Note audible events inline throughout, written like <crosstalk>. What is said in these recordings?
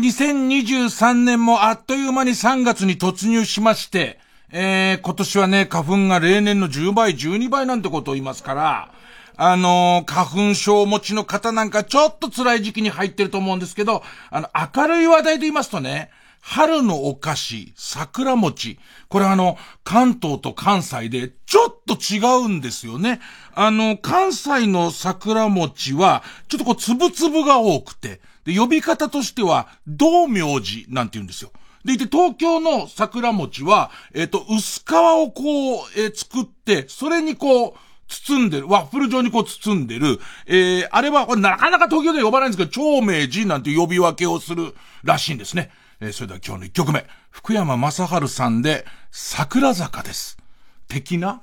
2023年もあっという間に3月に突入しまして、えー、今年はね、花粉が例年の10倍、12倍なんてことを言いますから、あのー、花粉症を持ちの方なんかちょっと辛い時期に入ってると思うんですけど、あの、明るい話題で言いますとね、春のお菓子、桜餅。これあの、関東と関西でちょっと違うんですよね。あの、関西の桜餅は、ちょっとこう、つぶつぶが多くて、で、呼び方としては、道明寺なんて言うんですよ。でいて、東京の桜餅は、えっ、ー、と、薄皮をこう、えー、作って、それにこう、包んでる、ワッフル状にこう包んでる、えー、あれは、これなかなか東京で呼ばないんですけど、長明寺なんて呼び分けをするらしいんですね。えー、それでは今日の一曲目。福山雅治さんで、桜坂です。的な？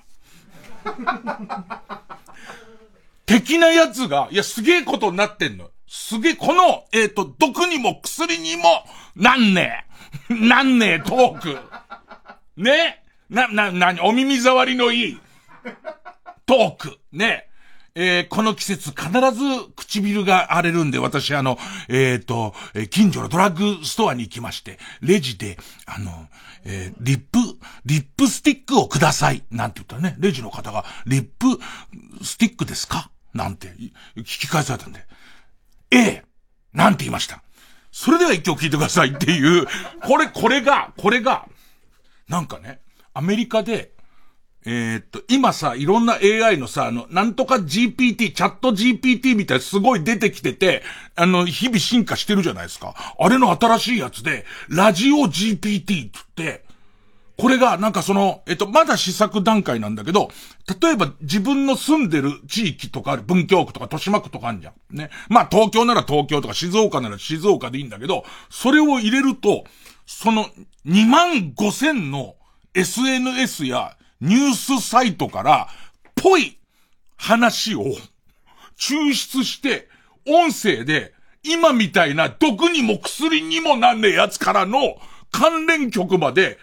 <laughs> 的なやつが、いや、すげえことになってんの。すげえ、この、えっ、ー、と、毒にも薬にも、なんねえ。<laughs> なんねえ、トーク。ね？な、な、なに、お耳障りのいい、トーク。ね？えー、この季節必ず唇が荒れるんで、私あの、えっ、ー、と、え近所のドラッグストアに行きまして、レジで、あの、えー、リップ、リップスティックをください。なんて言ったらね、レジの方が、リップスティックですか？なんて聞き返されたんで、ええ、なんて言いました。それでは一曲聴いてくださいっていう、これ、これが、これが、なんかね、アメリカで、えー、っと、今さ、いろんな AI のさ、あの、なんとか GPT、チャット GPT みたいすごい出てきてて、あの、日々進化してるじゃないですか。あれの新しいやつで、ラジオ GPT って言って、これがなんかその、えっと、まだ試作段階なんだけど、例えば自分の住んでる地域とかある、文京区とか豊島区とかあるじゃん。ね。まあ東京なら東京とか静岡なら静岡でいいんだけど、それを入れると、その2万5千の SNS やニュースサイトから、ぽい話を抽出して、音声で、今みたいな毒にも薬にもなんねえやつからの関連曲まで、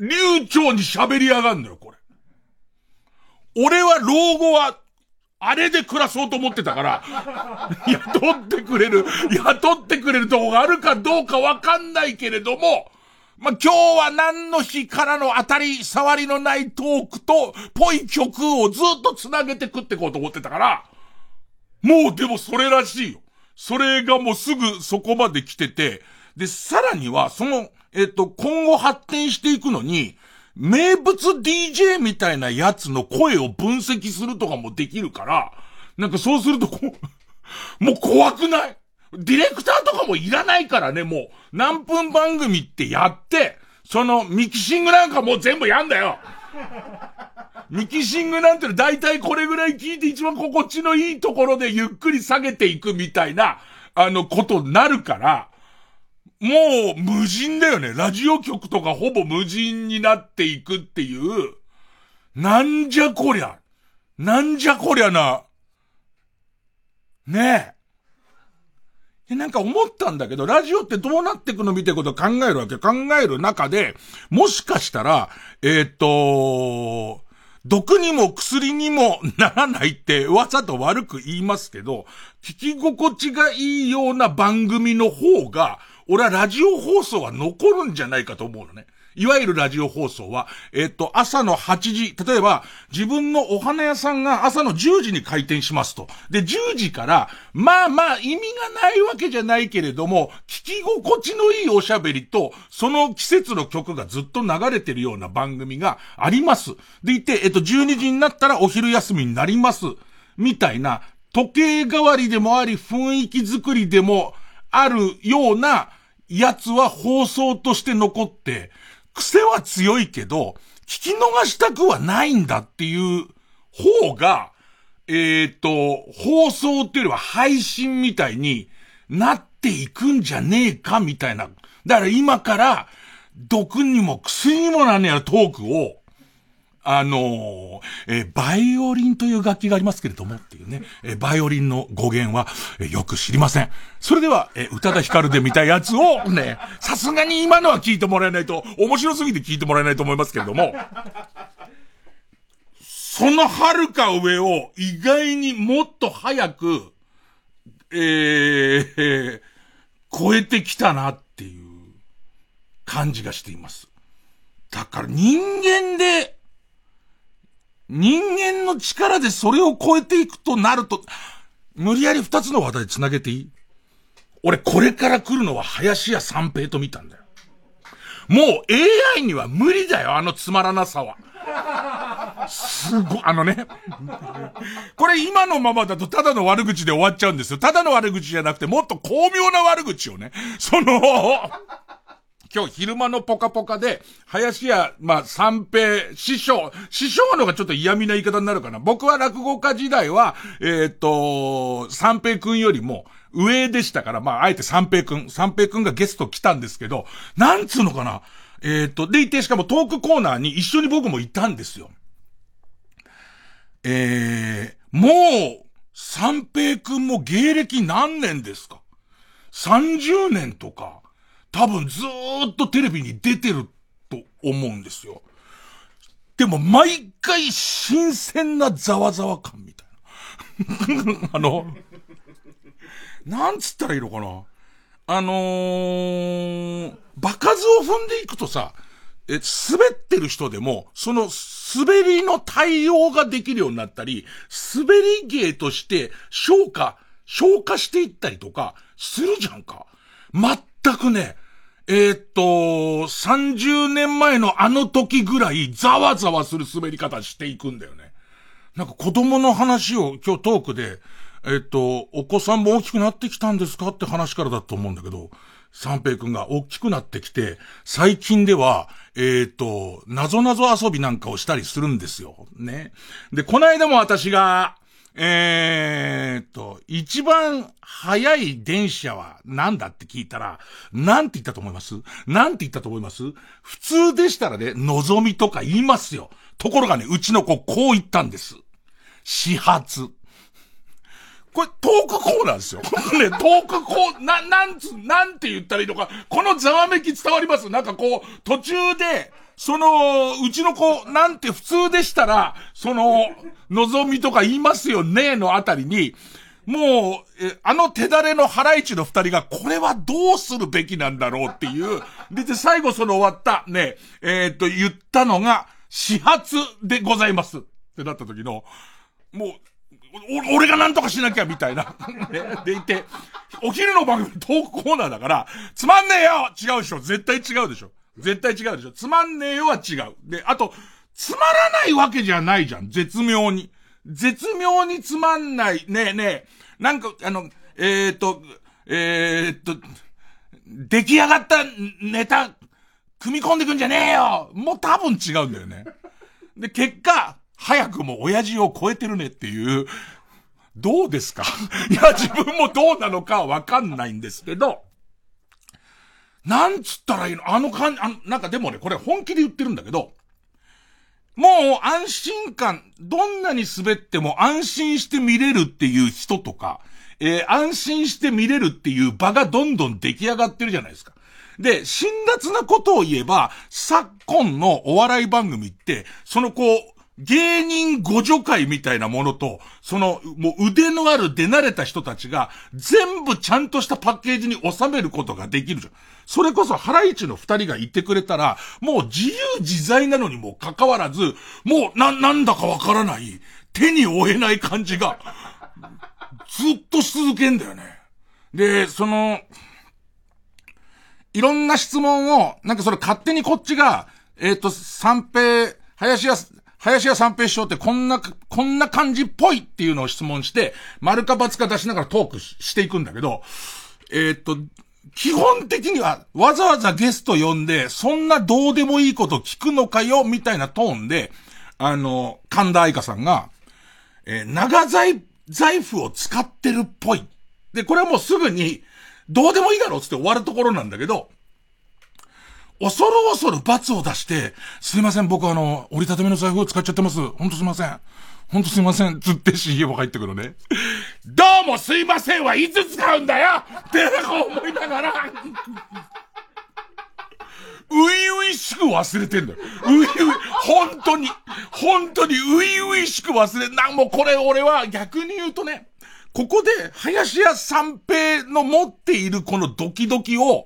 流暢に喋り上がんのよ、これ。俺は老後は、あれで暮らそうと思ってたから、<laughs> 雇ってくれる、雇ってくれるとこがあるかどうかわかんないけれども、ま、今日は何の日からの当たり障りのないトークと、ぽい曲をずっと繋げて食ってこうと思ってたから、もうでもそれらしいよ。それがもうすぐそこまで来てて、で、さらには、その、えっと、今後発展していくのに、名物 DJ みたいなやつの声を分析するとかもできるから、なんかそうするとこう、<laughs> もう怖くない？ディレクターとかもいらないからね、もう。何分番組ってやって、そのミキシングなんかもう全部やんだよ。ミキシングなんての大体これぐらい聞いて一番心地のいいところでゆっくり下げていくみたいな、あの、ことになるから、もう無人だよね。ラジオ局とかほぼ無人になっていくっていう、なんじゃこりゃ。なんじゃこりゃな。ねえ。なんか思ったんだけど、ラジオってどうなってくのみたいなこと考えるわけ。考える中で、もしかしたら、えー、っと、毒にも薬にもならないってわざと悪く言いますけど、聞き心地がいいような番組の方が、俺はラジオ放送は残るんじゃないかと思うのね。いわゆるラジオ放送は、えっと、朝の8時、例えば、自分のお花屋さんが朝の10時に開店しますと。で、10時から、まあまあ意味がないわけじゃないけれども、聞き心地のいいおしゃべりと、その季節の曲がずっと流れてるような番組があります。でいて、えっと、12時になったらお昼休みになります。みたいな、時計代わりでもあり、雰囲気作りでもあるようなやつは放送として残って、癖は強いけど、聞き逃したくはないんだっていう方が、えっ、ー、と、放送っていうよりは配信みたいになっていくんじゃねえかみたいな。だから今から、毒にも薬にもなんねやトークを、あのー、えー、バイオリンという楽器がありますけれどもっていうね、えー、バイオリンの語源は、えよく知りません。それでは、え宇多田ヒカルで見たやつをね、さすがに今のは聞いてもらえないと、面白すぎて聞いてもらえないと思いますけれども、その遥か上を意外にもっと早く、えー、超えてきたなっていう感じがしています。だから人間で、人間の力でそれを超えていくとなると、無理やり二つの話題繋げていい？俺これから来るのは林家三平と見たんだよ。もう AI には無理だよ、あのつまらなさは。すごい、あのね。これ今のままだとただの悪口で終わっちゃうんですよ。ただの悪口じゃなくてもっと巧妙な悪口をね。その、今日昼間のポカポカで、林家、まあ、三平、師匠、師匠のがちょっと嫌味な言い方になるかな。僕は落語家時代は、えっ、と、三平くんよりも上でしたから、まあ、あえて三平くん、三平くんがゲスト来たんですけど、なんつうのかな。えっ、と、でいて、しかもトークコーナーに一緒に僕もいたんですよ。えー、もう、三平くんも芸歴何年ですか ?30 年とか。多分ずーっとテレビに出てると思うんですよ。でも毎回新鮮なざわざわ感みたいな。<laughs> あの、なんつったらいいのかな。あのー、場数を踏んでいくとさ、え、滑ってる人でも、その滑りの対応ができるようになったり、滑り芸として消化、消化していったりとか、するじゃんか。全全くね、えー、っと、30年前のあの時ぐらいざわざわする滑り方していくんだよね。なんか子供の話を今日トークで、え、っと、お子さんも大きくなってきたんですかって話からだと思うんだけど、三平くんが大きくなってきて、最近では、えっ、ー、と、謎々遊びなんかをしたりするんですよ。ね。で、この間も私が、えーと、一番早い電車は何だって聞いたら、なんて言ったと思います？なんて言ったと思います？普通でしたらね、望みとか言いますよ。ところがね、うちの子こう言ったんです。始発。これトークコーナーですよ。これね、トークコー、な、なんつ、なんて言ったらいいのか、このざわめき伝わります？なんかこう、途中で、その、うちの子なんて普通でしたら、その、望みとか言いますよねのあたりに、もう、え、あの手だれのハライチの二人が、これはどうするべきなんだろうっていう、で、で、最後その終わった、ね、えー、っと、言ったのが、始発でございます。ってなった時の、もう、お、俺が何とかしなきゃみたいな。ね、でいて、お昼の番組トークコーナーだから、つまんねえよ違うでしょ絶対違うでしょ絶対違うでしょつまんねえよは違う。で、あと、つまらないわけじゃないじゃん。絶妙に。絶妙につまんない。ねえねえ。なんか、あの、えー、っと、えー、っと、出来上がったネタ、組み込んでくんじゃねえよもう多分違うんだよね。で、結果、早くも親父を超えてるねっていう、どうですか？<laughs> いや、自分もどうなのかわかんないんですけど、なんつったらいいの？あの感じ、あの、なんかでもね、これ本気で言ってるんだけど、もう安心感、どんなに滑っても安心して見れるっていう人とか、えー、安心して見れるっていう場がどんどん出来上がってるじゃないですか。で、辛辣なことを言えば、昨今のお笑い番組って、そのこう、芸人互助会みたいなものと、その、もう腕のある出慣れた人たちが、全部ちゃんとしたパッケージに収めることができるじゃん。それこそ、ハライチの二人が言ってくれたら、もう自由自在なのにもかかわらず、もう、な、なんだかわからない、手に負えない感じが、ずっとし続けんだよね。で、その、いろんな質問を、なんかそれ勝手にこっちが、えっ、ー、と、三平、林家林家三平師匠ってこんな、こんな感じっぽいっていうのを質問して、丸か×か出しながらトークしていくんだけど、えー、っと、基本的にはわざわざゲスト呼んで、そんなどうでもいいこと聞くのかよ、みたいなトーンで、あの、神田愛花さんが、えー、長財、財布を使ってるっぽい。で、これはもうすぐに、どうでもいいだろうつって終わるところなんだけど、恐る恐る罰を出して、すいません、僕あの、折りたたみの財布を使っちゃってます。ほんとすいません。ほんとすいません。つって CM 入ってくるね。どうもすいませんはいつ使うんだよってこう思いながら、ういういしく忘れてんだよ。ういうい、本当に、本当にういういしく忘れ、なんもこれ俺は逆に言うとね、ここで、林家三平の持っているこのドキドキを、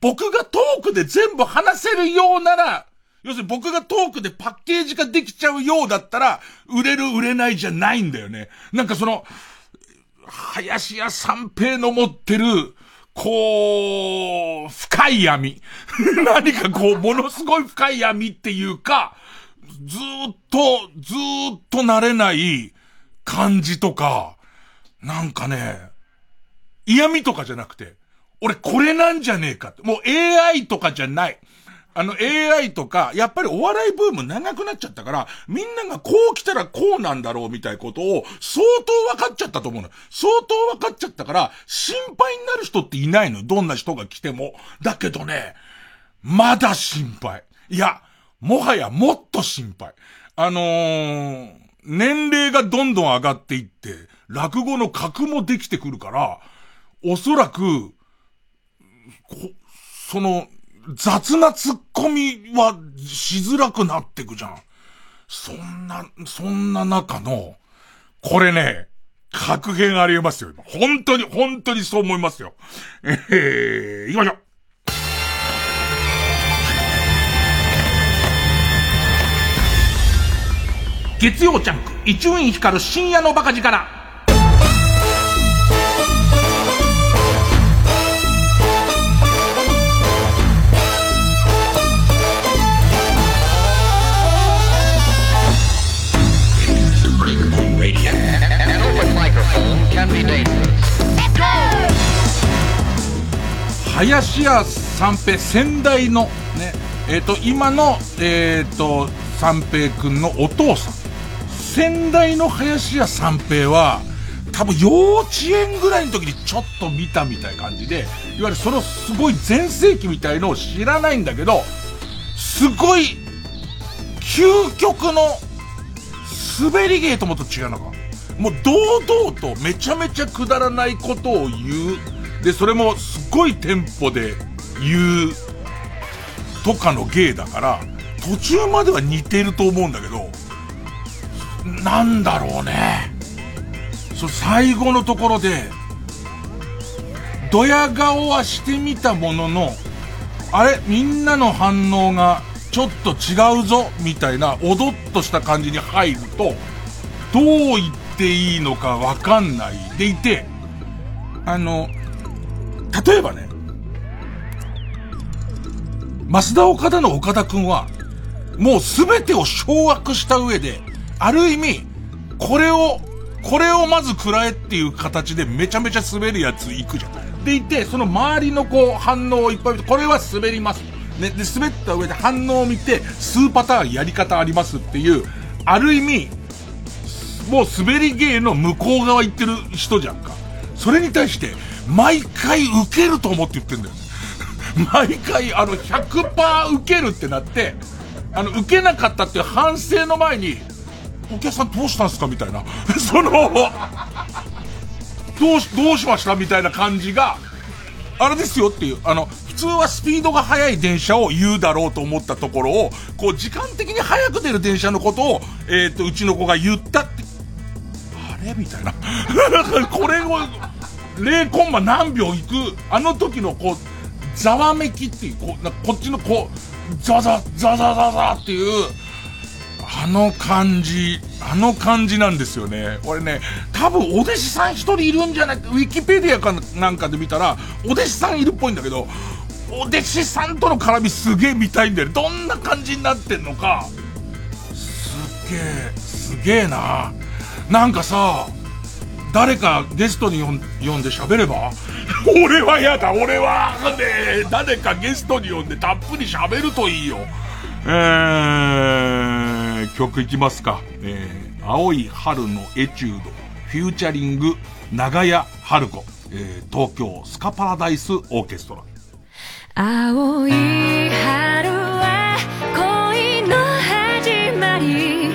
僕がトークで全部話せるようなら、要するに僕がトークでパッケージができちゃうようだったら、売れる売れないじゃないんだよね。なんかその、林家三平の持ってる、こう、深い闇。<laughs> 何かこう、ものすごい深い闇っていうか、ずっと、ずっと慣れない感じとか、なんかね、嫌味とかじゃなくて、俺これなんじゃねえかって。もう AI とかじゃない。あの AI とか、やっぱりお笑いブーム長くなっちゃったから、みんながこう来たらこうなんだろうみたいなことを相当分かっちゃったと思うの。相当分かっちゃったから、心配になる人っていないの。どんな人が来ても。だけどね、まだ心配。いや、もはやもっと心配。あのー、年齢がどんどん上がっていって、落語の格もできてくるから、おそらく、その、雑な突っ込みはしづらくなってくじゃん。そんな、そんな中の、これね、格変ありえますよ。本当に、本当にそう思いますよ。えー、行きましょう。月曜ジャンク、伊集院光る深夜のバカ力。林家三平先代のね、えっ、ー、と、今の、えっ、ー、と、三平くんのお父さん。先代の林家三平は、多分幼稚園ぐらいの時にちょっと見たみたいな感じで、いわゆるそのすごい全盛期みたいのを知らないんだけど、すごい、究極の滑り芸ともと違うのか。もう堂々とめちゃめちゃくだらないことを言う。で、それもすっごいテンポで言うとかの芸だから、途中までは似てると思うんだけど、なんだろうね。そ最後のところで、ドヤ顔はしてみたものの、あれみんなの反応がちょっと違うぞみたいな、おどっとした感じに入ると、どう言っていいのかわかんないでいて、あの、例えばね、増田岡田の岡田くんは、もうすべてを掌握した上で、ある意味、これを、これをまず食らえっていう形でめちゃめちゃ滑るやつ行くじゃん。でいて、その周りのこう反応をいっぱい見て、これは滑ります。ね、で、滑った上で反応を見て、数パターンやり方ありますっていう、ある意味、もう滑り芸の向こう側行ってる人じゃんか。それに対して、毎回受けると思って言ってんだよ。<laughs> 毎回、あの、100%受けるってなって、あの、受けなかったっていう反省の前に、お客さんどうしたんすかみたいな。<laughs> その、どうし、どうしましたみたいな感じが、あれですよっていう、あの、普通はスピードが速い電車を言うだろうと思ったところを、こう、時間的に速く出る電車のことを、えっ、ー、と、うちの子が言ったって、れみたいな。<laughs> これを、0コンマ何秒いく、あの時のこう、ざわめきっていう、こう、こっちのこう、ザザ、ザザザザっていう、あの感じ、あの感じなんですよね。俺ね、多分お弟子さん一人いるんじゃない？ウィキペディアかなんかで見たら、お弟子さんいるっぽいんだけど、お弟子さんとの絡みすげえ見たいんだよ。どんな感じになってんのか。すげえ、すげえな。なんかさ、誰かゲストに呼んで喋れば？<laughs> 俺は嫌だ、俺は、ね誰かゲストに呼んでたっぷり喋るといいよ。えー、曲いきますか。えー、青い春のエチュード、フューチャリング、長屋春子、えー、東京スカパラダイスオーケストラ。青い春は恋の始まり、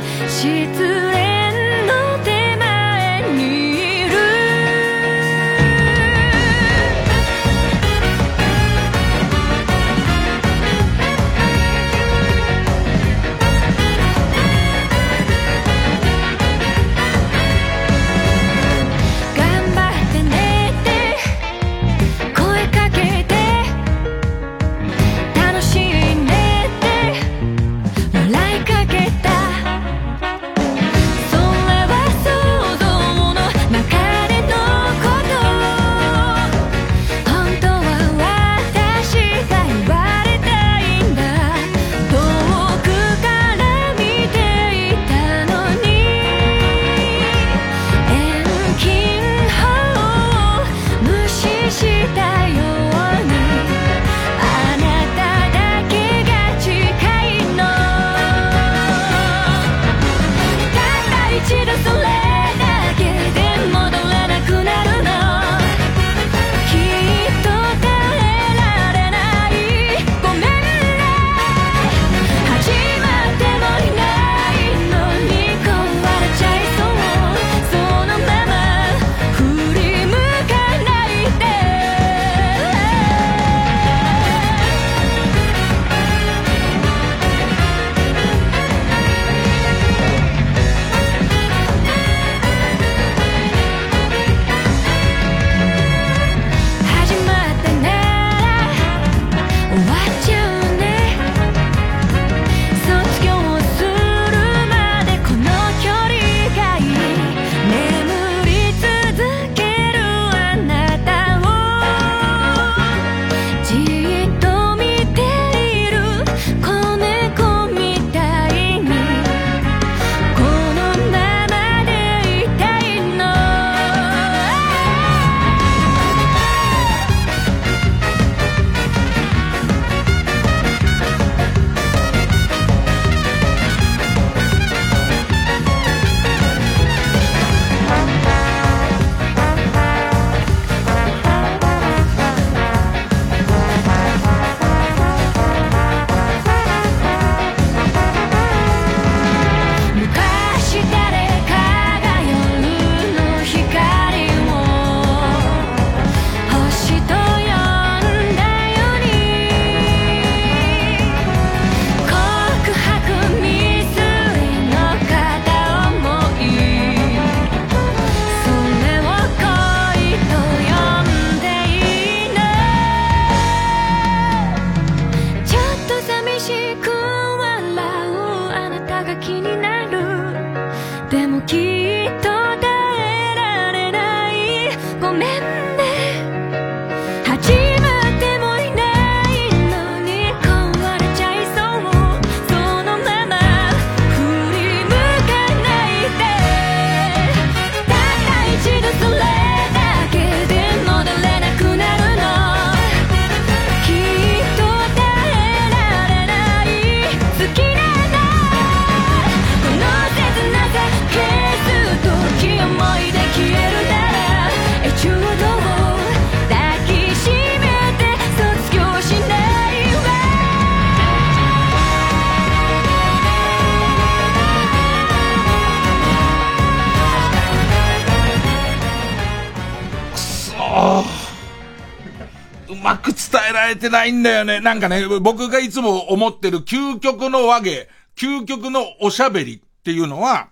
失えられてないんだよね。なんかね、僕がいつも思ってる究極の和芸、究極のおしゃべりっていうのは、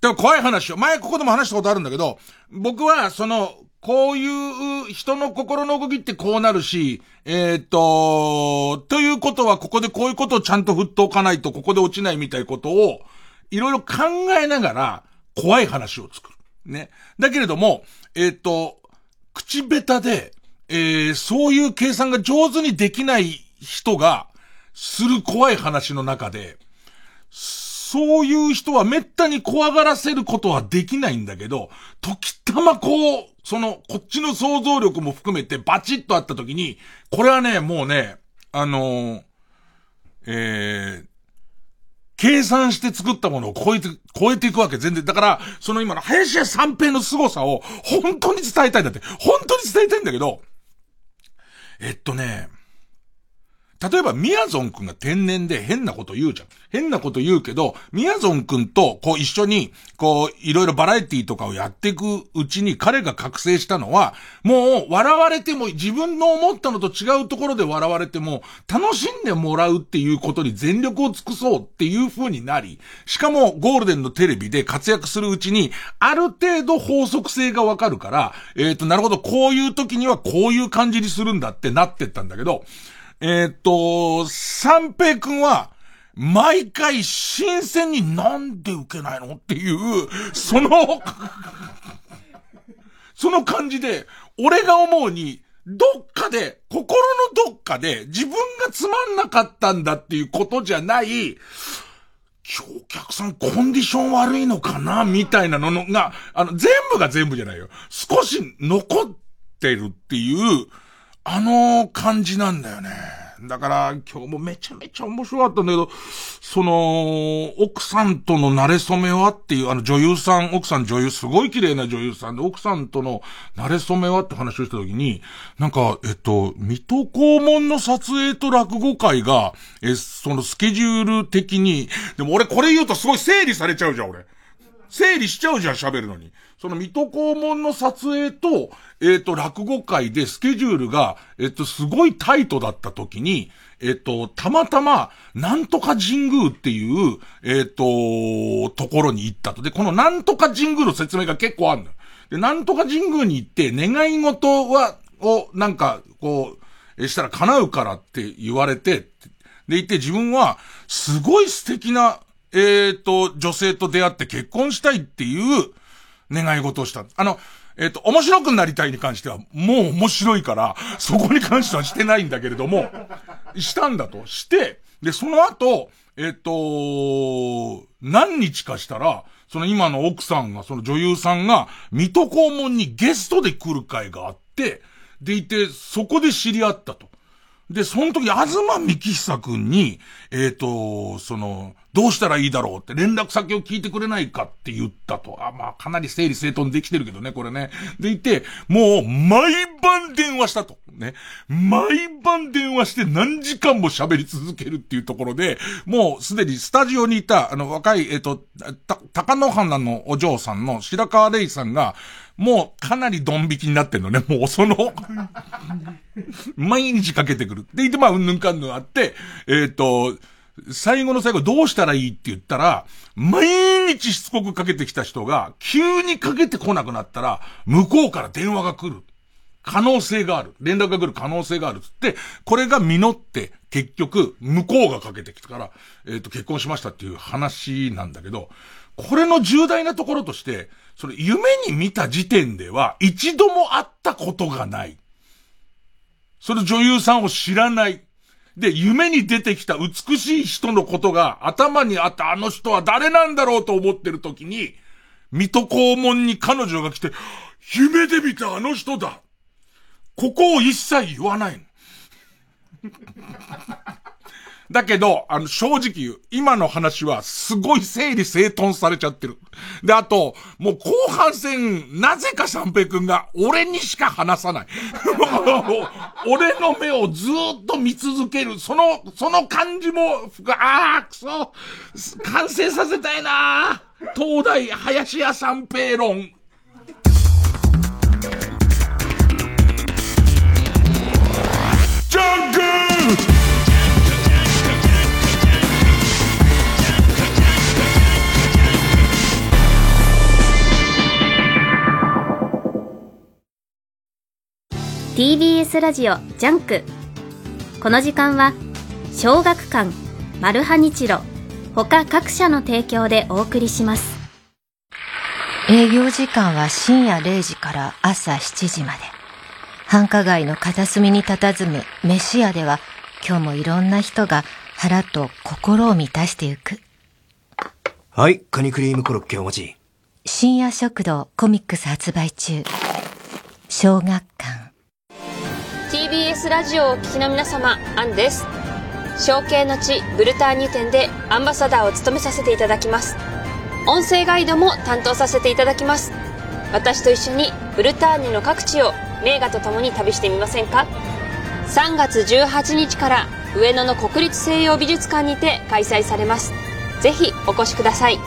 でも怖い話を、前ここでも話したことあるんだけど、僕はその、こういう人の心の動きってこうなるし、えー、っと、ということはここでこういうことをちゃんと振っておかないとここで落ちないみたいなことを、いろいろ考えながら怖い話を作る。ね。だけれども、えー、っと、口下手で、えー、そういう計算が上手にできない人が、する怖い話の中で、そういう人は滅多に怖がらせることはできないんだけど、時たまこう、その、こっちの想像力も含めてバチッとあった時に、これはね、もうね、あのー、えー、計算して作ったものを超えて、超えていくわけ、全然。だから、その今の林家三平の凄さを本当に伝えたいんだって。本当に伝えたいんだけど、えっとね、例えば、みやぞんくんが天然で変なこと言うじゃん。変なこと言うけど、みやぞんくんと、こう一緒に、こう、いろいろバラエティとかをやっていくうちに彼が覚醒したのは、もう、笑われても、自分の思ったのと違うところで笑われても、楽しんでもらうっていうことに全力を尽くそうっていう風になり、しかも、ゴールデンのテレビで活躍するうちに、ある程度法則性がわかるから、えっ、ー、と、なるほど、こういう時にはこういう感じにするんだってなってったんだけど、えー、っと、三平くんは、毎回新鮮になんで受けないのっていう、その <laughs> その感じで、俺が思うに、どっかで、心のどっかで自分がつまんなかったんだっていうことじゃない、今日お客さんコンディション悪いのかなみたいなのが、あの、全部が全部じゃないよ。少し残ってるっていう、あの感じなんだよね。だから、今日もめちゃめちゃ面白かったんだけど、その、奥さんとの馴れ初めはっていう、あの女優さん、奥さん女優、すごい綺麗な女優さんで、奥さんとの馴れ初めはって話をしたときに、なんか、えっと、水戸黄門の撮影と落語会が、え、そのスケジュール的に、でも俺これ言うとすごい整理されちゃうじゃん、俺。整理しちゃうじゃん、喋るのに。その水戸黄門の撮影と、えっ、ー、と、落語会でスケジュールが、えっ、ー、と、すごいタイトだった時に、えっ、ー、と、たまたま、なんとか神宮っていう、えっ、と、ところに行ったと。で、このなんとか神宮の説明が結構あるの。で、なんとか神宮に行って、願い事は、を、なんか、こう、したら叶うからって言われて、で、言って自分は、すごい素敵な、えっ、と、女性と出会って結婚したいっていう、願い事をした。あの、えっ、ー、と、面白くなりたいに関しては、もう面白いから、そこに関してはしてないんだけれども、したんだと。して、で、その後、えっ、ー、と、何日かしたら、その今の奥さんが、その女優さんが、水戸黄門にゲストで来る会があって、でいて、そこで知り合ったと。で、その時、東幹久くんに、えっ、ー、と、その、どうしたらいいだろうって連絡先を聞いてくれないかって言ったと。あ、まあ、かなり整理整頓できてるけどね、これね。でいて、もう、毎晩電話したと。ね。毎晩電話して何時間も喋り続けるっていうところで、もうすでにスタジオにいた、あの、若い、えっ、ー、と、た、高野花のお嬢さんの白川玲さんが、もうかなりドン引きになってんのね。もうその毎日かけてくる。で言って、まあ、うんぬんかんぬんあって、えっ、ー、と、最後の最後どうしたらいいって言ったら、毎日しつこくかけてきた人が、急にかけてこなくなったら、向こうから電話が来る。可能性がある。連絡が来る可能性があるっ。つって、これが実って、結局、向こうがかけてきたから、えっ、ー、と、結婚しましたっていう話なんだけど、これの重大なところとして、それ夢に見た時点では、一度も会ったことがない。その女優さんを知らない。で、夢に出てきた美しい人のことが頭にあったあの人は誰なんだろうと思ってる時に、水戸黄門に彼女が来て、夢で見たあの人だここを一切言わないの。だけど、あの、正直言う。今の話はすごい整理整頓されちゃってる。で、あと、もう後半戦、なぜか三平くんが俺にしか話さない。<laughs> 俺の目をずっと見続ける。その、その感じも、ああ、くそ、完成させたいな東大林家三平論。ジャンク TBS ラジオジャンク。この時間は小学館マルハニチロ他各社の提供でお送りします。営業時間は深夜0時から朝7時まで。繁華街の片隅に佇む飯屋では今日もいろんな人が腹と心を満たしてゆく。はいカニクリームコロッケお待ち。深夜食堂コミックス発売中。小学館 TBS ラジオをお聞きの皆様アンです。承継の地ブルターニュ店でアンバサダーを務めさせていただきます。音声ガイドも担当させていただきます。私と一緒にブルターニュの各地を名画とともに旅してみませんか？3月18日から上野の国立西洋美術館にて開催されます。ぜひお越しください。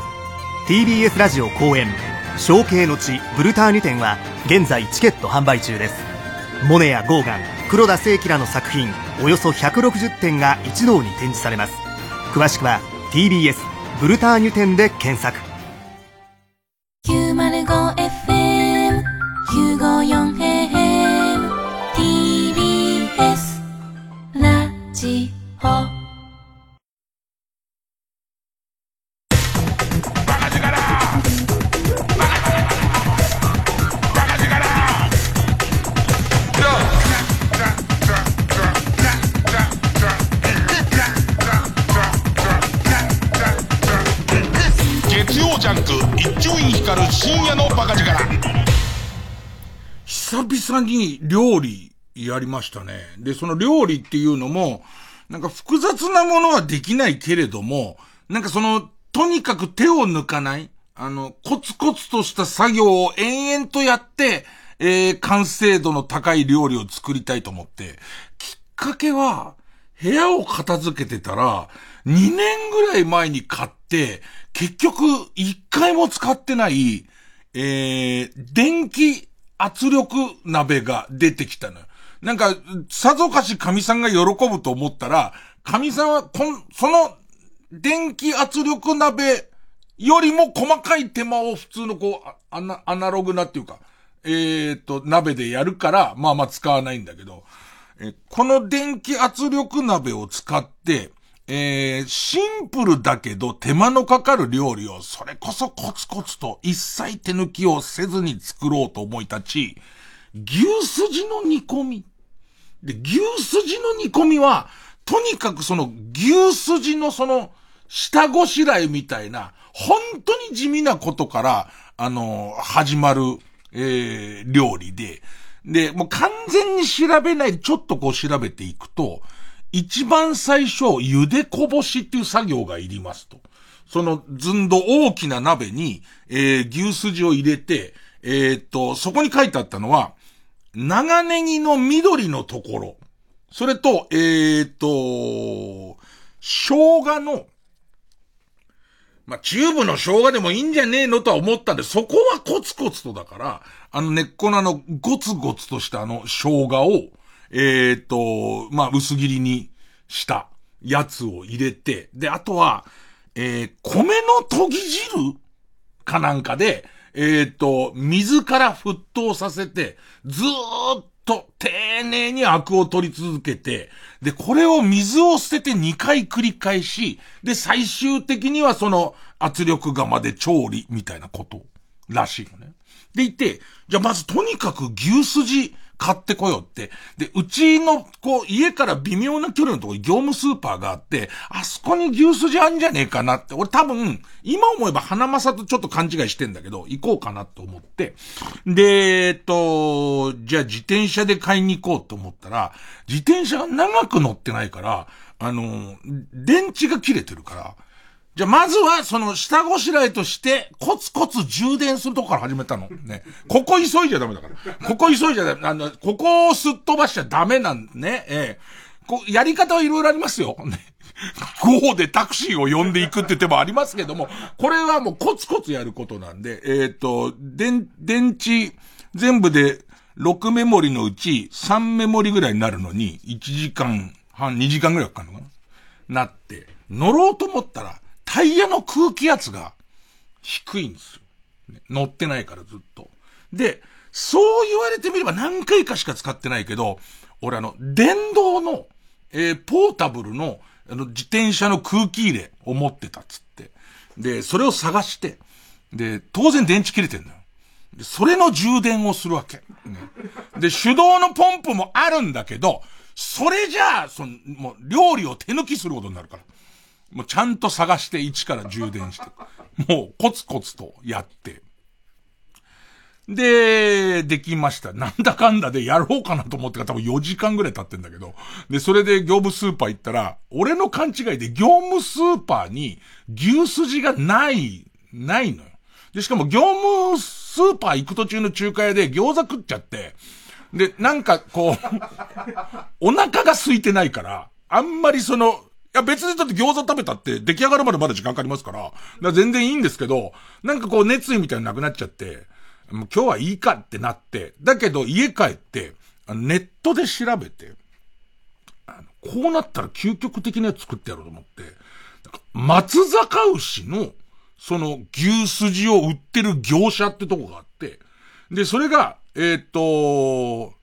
TBS ラジオ公演「承継の地ブルターニュ展」は現在チケット販売中です。モネやゴーガン黒田清輝らの作品およそ160点が一堂に展示されます。詳しくは TBS ブルターニュ展で検索。々に料理やりましたね。で、その料理っていうのも、なんか複雑なものはできないけれども、なんかその、とにかく手を抜かない、あの、コツコツとした作業を延々とやって、えー、完成度の高い料理を作りたいと思って、きっかけは、部屋を片付けてたら、2年ぐらい前に買って、結局、1回も使ってない、えー、電気圧力鍋が出てきたのよ。なんか、さぞかし神さんが喜ぶと思ったら、神さんは、こん、その、電気圧力鍋よりも細かい手間を普通のこう、アナアナログなっていうか、えっ、と、鍋でやるから、まあまあ使わないんだけど、えこの電気圧力鍋を使って、えー、シンプルだけど手間のかかる料理をそれこそコツコツと一切手抜きをせずに作ろうと思い立ち、牛すじの煮込み。で、牛すじの煮込みは、とにかくその牛すじのその下ごしらえみたいな、本当に地味なことから、あの、始まる、えー、料理で、で、もう完全に調べないちょっとこう調べていくと、一番最初、茹でこぼしっていう作業がいりますと。そのずんど大きな鍋に、えー、牛すじを入れて、えー、っと、そこに書いてあったのは、長ネギの緑のところ。それと、えー、っと、生姜の、まあ、チューブの生姜でもいいんじゃねえのとは思ったんで、そこはコツコツとだから、あの根っこのあの、ゴツゴツとしたあの生姜を、えー、っと、まあ、薄切りにしたやつを入れて、で、あとは、えー、米の研ぎ汁かなんかで、えー、っと、水から沸騰させて、ずーっと丁寧にアクを取り続けて、で、これを水を捨てて2回繰り返し、で、最終的にはその圧力釜で調理みたいなことらしいのね。でいて、じゃあまずとにかく牛すじ買ってこようって。で、うちの、こう、家から微妙な距離のところに業務スーパーがあって、あそこに牛すじあんじゃねえかなって。俺多分、今思えば花正とちょっと勘違いしてんだけど、行こうかなと思って。で、えっと、じゃあ自転車で買いに行こうと思ったら、自転車が長く乗ってないから、あの、電池が切れてるから、じゃあ、まずは、その、下ごしらえとして、コツコツ充電するとこから始めたの。ね。ここ急いじゃダメだから。ここ急いじゃダメ。あの、ここをすっ飛ばしちゃダメなんね。ええこうやり方はいろいろありますよ。ね。GO でタクシーを呼んでいくって手もありますけども、これはもうコツコツやることなんで、えっ、ー、と、電、電池、全部で6メモリのうち3メモリぐらいになるのに、1時間半、2時間ぐらいかかるのかななって、乗ろうと思ったら、タイヤの空気圧が低いんですよ。乗ってないからずっと。で、そう言われてみれば何回かしか使ってないけど、俺あの、電動の、えー、ポータブルの、あの、自転車の空気入れを持ってたっつって。で、それを探して、で、当然電池切れてんのよ。で、それの充電をするわけ。ね、で、手動のポンプもあるんだけど、それじゃあ、その、もう、料理を手抜きすることになるから。もうちゃんと探して1から充電して、もうコツコツとやって、で、できました。なんだかんだでやろうかなと思ってから多分4時間ぐらい経ってんだけど。で、それで業務スーパー行ったら、俺の勘違いで業務スーパーに牛すじがない、ないのよ。で、しかも業務スーパー行く途中の中華屋で餃子食っちゃって、で、なんかこうお腹が空いてないから、あんまりその、や別にだって餃子食べたって出来上がるまでまだ時間かかりますから、から全然いいんですけど、なんかこう熱意みたいななくなっちゃって、もう今日はいいかってなって、だけど家帰って、ネットで調べて、こうなったら究極的なやつ作ってやろうと思って、松坂牛の、その牛すじを売ってる業者ってとこがあって、で、それが、えっ、ー、と、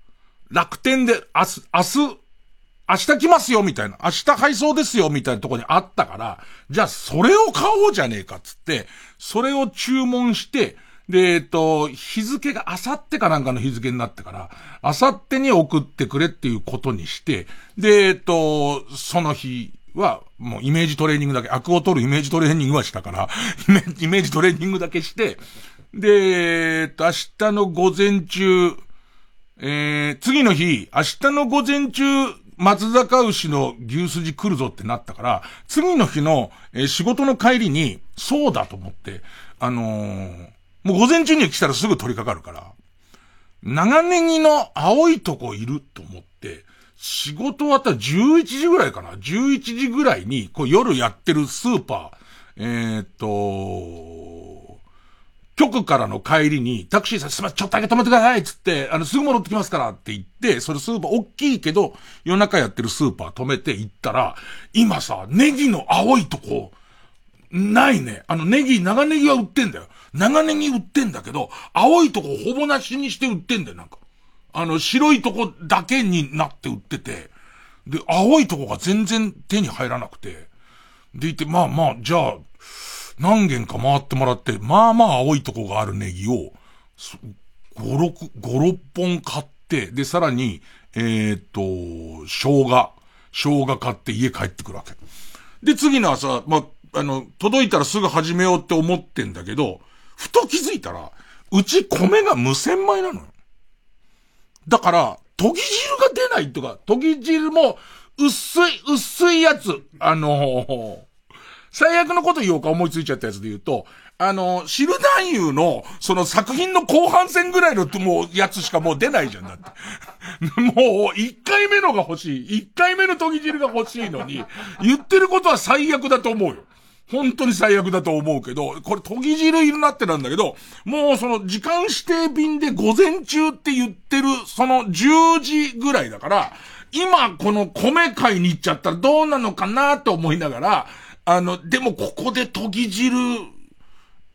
楽天で明日、明日、明日来ますよ、みたいな。明日配送ですよ、みたいなとこにあったから、じゃあそれを買おうじゃねえか、つって、それを注文して、で、えっと、日付があさってかなんかの日付になってから、あさってに送ってくれっていうことにして、で、えっと、その日は、もうイメージトレーニングだけ、悪を取るイメージトレーニングはしたから、<laughs> イメージトレーニングだけして、で、えっと、明日の午前中、えー、次の日、明日の午前中、松坂牛の牛すじ来るぞってなったから、次の日の、えー仕事の帰りに、そうだと思って、あのーもう午前中に来たらすぐ取り掛かるから、長ネギの青いとこいると思って、仕事終わったら11時ぐらいかな ?11 時ぐらいに、こう夜やってるスーパー、えーっと、局からの帰りに、タクシーさん、すみません、ちょっとだけ止めてくださいっつって、あの、すぐ戻ってきますからって言って、それスーパー、大きいけど、夜中やってるスーパー止めて行ったら、今さ、ネギの青いとこ、ないね。あの、ネギ、長ネギは売ってんだよ。長ネギ売ってんだけど、青いとこほぼなしにして売ってんだよ、なんか。あの、白いとこだけになって売ってて、で、青いとこが全然手に入らなくて、でいて、まあまあ、じゃあ、何軒か回ってもらって、まあまあ青いとこがあるネギを、5、6、5、6本買って、で、さらに、えーっと、生姜、生姜買って家帰ってくるわけ。で、次の朝、まあ、あの、届いたらすぐ始めようって思ってんだけど、ふと気づいたら、うち米が無洗米なのよ。だから、研ぎ汁が出ないとか、研ぎ汁も、薄い、薄いやつ、あのー最悪のこと言おうか思いついちゃったやつで言うと、あのー汁男優の、その作品の後半戦ぐらいの、もう、やつしかもう出ないじゃん、だって。<laughs> もう、一回目のが欲しい。一回目の研ぎ汁が欲しいのに、言ってることは最悪だと思うよ。本当に最悪だと思うけど、これ研ぎ汁いるなってなんだけど、もうその時間指定便で午前中って言ってる、その10時ぐらいだから、今この米買いに行っちゃったらどうなのかなと思いながら、あの、でもここで研ぎ汁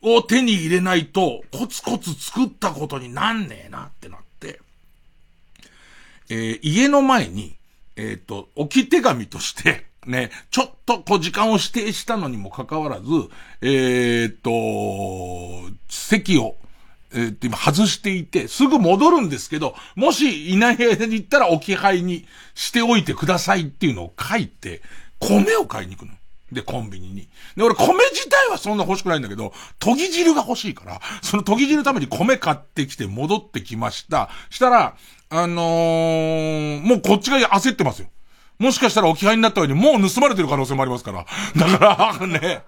を手に入れないと、コツコツ作ったことになんねえなってなって、えー家の前に、えっ、と、置き手紙として、ね、ちょっとこう時間を指定したのにもかかわらず、えっ、と、席を、えーと今外していて、すぐ戻るんですけど、もしいない間に行ったら置き配にしておいてくださいっていうのを書いて、米を買いに行くの。で、コンビニに。で、俺、米自体はそんな欲しくないんだけど、研ぎ汁が欲しいから、その研ぎ汁のために米買ってきて戻ってきました。したら、あのーもうこっちが焦ってますよ。もしかしたら置き配になったように、もう盗まれてる可能性もありますから。だから、ね、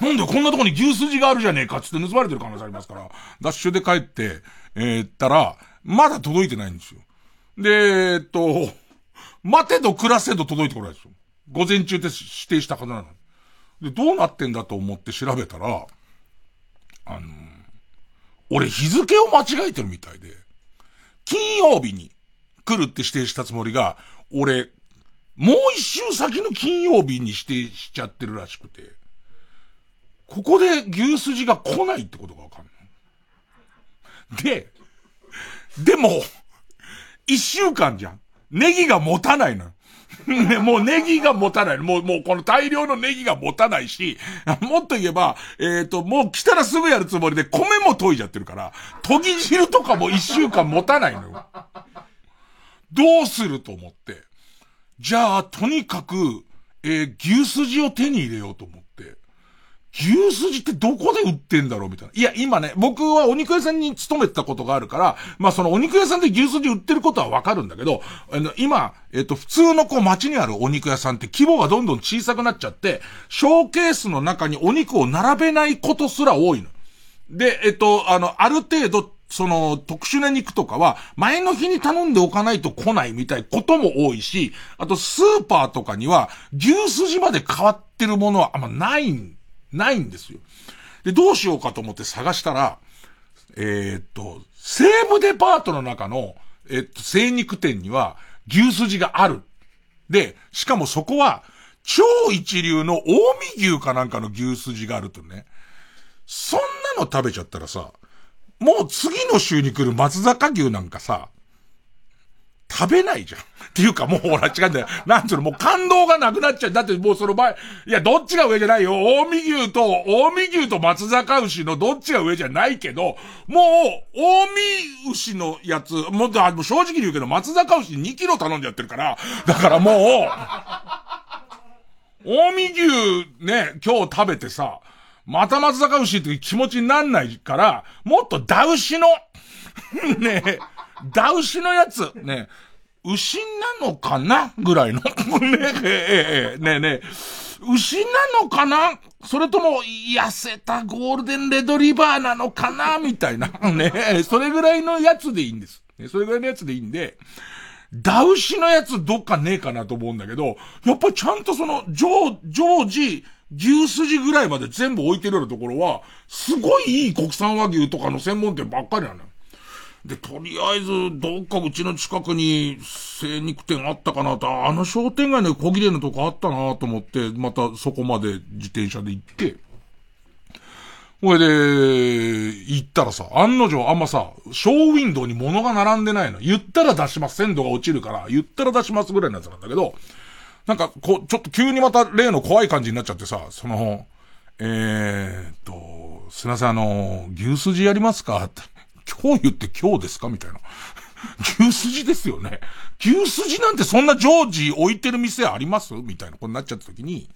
なんでこんなとこに牛すじがあるじゃねえかっつって盗まれてる可能性ありますから。ダッシュで帰って、えー、ったら、まだ届いてないんですよ。で、えっと、待てど暮らせど届いてこないですよ。午前中って指定したはずなの。で、どうなってんだと思って調べたら、あの俺日付を間違えてるみたいで、金曜日に来るって指定したつもりが、俺、もう一週先の金曜日に指定しちゃってるらしくて、ここで牛すじが来ないってことがわかんない。で、でも、一週間じゃん。ネギが持たないの。<laughs> もうネギが持たない。もう、もうこの大量のネギが持たないし、<laughs> もっと言えば、えっ、と、もう来たらすぐやるつもりで米も研いじゃってるから、研ぎ汁とかも一週間持たないのよ。どうすると思って。じゃあ、とにかく、えー牛すじを手に入れようと思って。牛すじってどこで売ってんだろうみたいな。いや、今ね、僕はお肉屋さんに勤めてたことがあるから、まあそのお肉屋さんで牛すじ売ってることはわかるんだけど、あの、今、えっ、と、普通のこう街にあるお肉屋さんって規模がどんどん小さくなっちゃって、ショーケースの中にお肉を並べないことすら多いの。で、えっと、あの、ある程度、その、特殊な肉とかは、前の日に頼んでおかないと来ないみたいことも多いし、あと、スーパーとかには、牛すじまで変わってるものはあんまないん、ないんですよ。で、どうしようかと思って探したら、えーっと、西武デパートの中の、えっと、精肉店には、牛すじがある。で、しかもそこは、超一流の近江牛かなんかの牛すじがあるとね、そんなの食べちゃったらさ、もう次の週に来る松坂牛なんかさ、食べないじゃん。っていうかもうほら違うんだよ。<laughs> なんつうの、もう感動がなくなっちゃう。だってもうその前、いや、どっちが上じゃないよ。近江牛と、近江牛と松坂牛のどっちが上じゃないけど、もう、近江牛のやつ、もう、あもう正直に言うけど、松坂牛2キロ頼んじゃってるから、だからもう、近江牛ね、今日食べてさ、また松坂牛って気持ちになんないから、もっとダウシの、<laughs> ねえ、ダウシのやつ、ね。牛なのかな？ぐらいの。<laughs> ねえ、ねえ、ねえ、牛なのかな？それとも、痩せたゴールデンレドリバーなのかな？みたいな。<laughs> ねえ。それぐらいのやつでいいんです。それぐらいのやつでいいんで、ダウシのやつどっかねえかなと思うんだけど、やっぱちゃんとその、常、常時、牛すじぐらいまで全部置いてるようなところは、すごいいい国産和牛とかの専門店ばっかりなのよ。で、とりあえず、どっかうちの近くに精肉店あったかなと、あの商店街の小切れのとこあったなと思って、またそこまで自転車で行って、ほいで、行ったらさ、案の定あんまさ、ショーウィンドウに物が並んでないの。言ったら出します。鮮度が落ちるから、言ったら出しますぐらいのやつなんだけど、なんか、こう、ちょっと急にまた例の怖い感じになっちゃってさ、その、えー、っと、すいません、あの、牛すじやりますか？って。今日言って今日ですか？みたいな。<laughs> 牛すじですよね。牛すじなんてそんな常時置いてる店あります？みたいなことになっちゃった時に、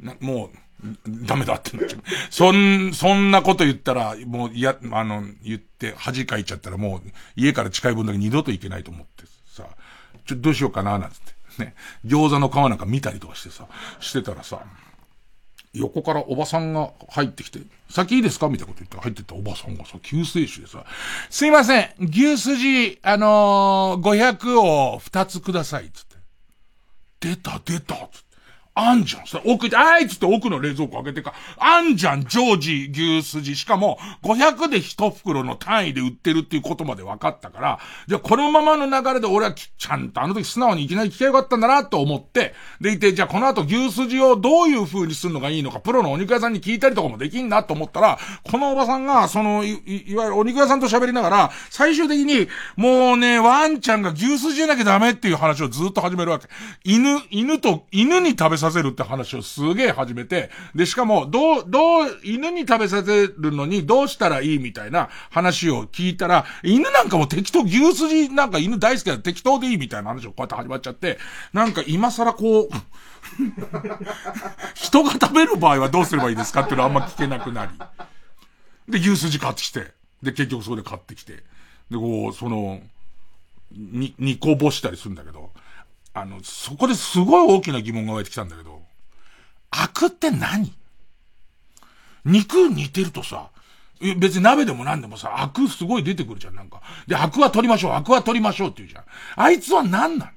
な、もう、ダメだってなっちゃう。<laughs> そん、そんなこと言ったら、もう、いや、あの、言って、恥かいちゃったらもう、家から近い分だけ二度と行けないと思ってさ、ちょ、どうしようかな、なんつって。ね。餃子の皮なんか見たりとかしてさ、してたらさ、横からおばさんが入ってきて、先いいですか？みたいなこと言って入ってったおばさんがさ、救世主でさ、すいません、牛すじ、あのー、500を2つください、つって。出た、出た、つって。あんじゃん。それ奥で、あいつって奥の冷蔵庫開けてか、あんじゃん、常時牛すじ。しかも、500で1袋の単位で売ってるっていうことまで分かったから、じゃあこのままの流れで俺はちゃんとあの時素直にいきなり聞けばよかったんだなと思って、でいて、じゃあこの後牛すじをどういう風にするのがいいのか、プロのお肉屋さんに聞いたりとかもできんなと思ったら、このおばさんが、その、い、いわゆるお肉屋さんと喋りながら、最終的に、もうね、ワンちゃんが牛すじじゃなきゃダメっていう話をずっと始めるわけ。犬、犬と、犬に食べささせるって話をすげえ始めて、で、しかも、どう、どう、犬に食べさせるのにどうしたらいいみたいな話を聞いたら、犬なんかも適当、牛すじなんか犬大好きだ適当でいいみたいな話をこうやって始まっちゃって、なんか今更こう、<laughs> 人が食べる場合はどうすればいいですかっていうのはあんま聞けなくなり。で、牛すじ買ってきて、で、結局そこで買ってきて、で、こう、その、に、煮こぼしたりするんだけど、あの、そこですごい大きな疑問が湧いてきたんだけど、アクって何？肉似てるとさ、別に鍋でも何でもさ、アクすごい出てくるじゃん、なんか。で、アクは取りましょう、アクは取りましょうって言うじゃん。あいつは何なの？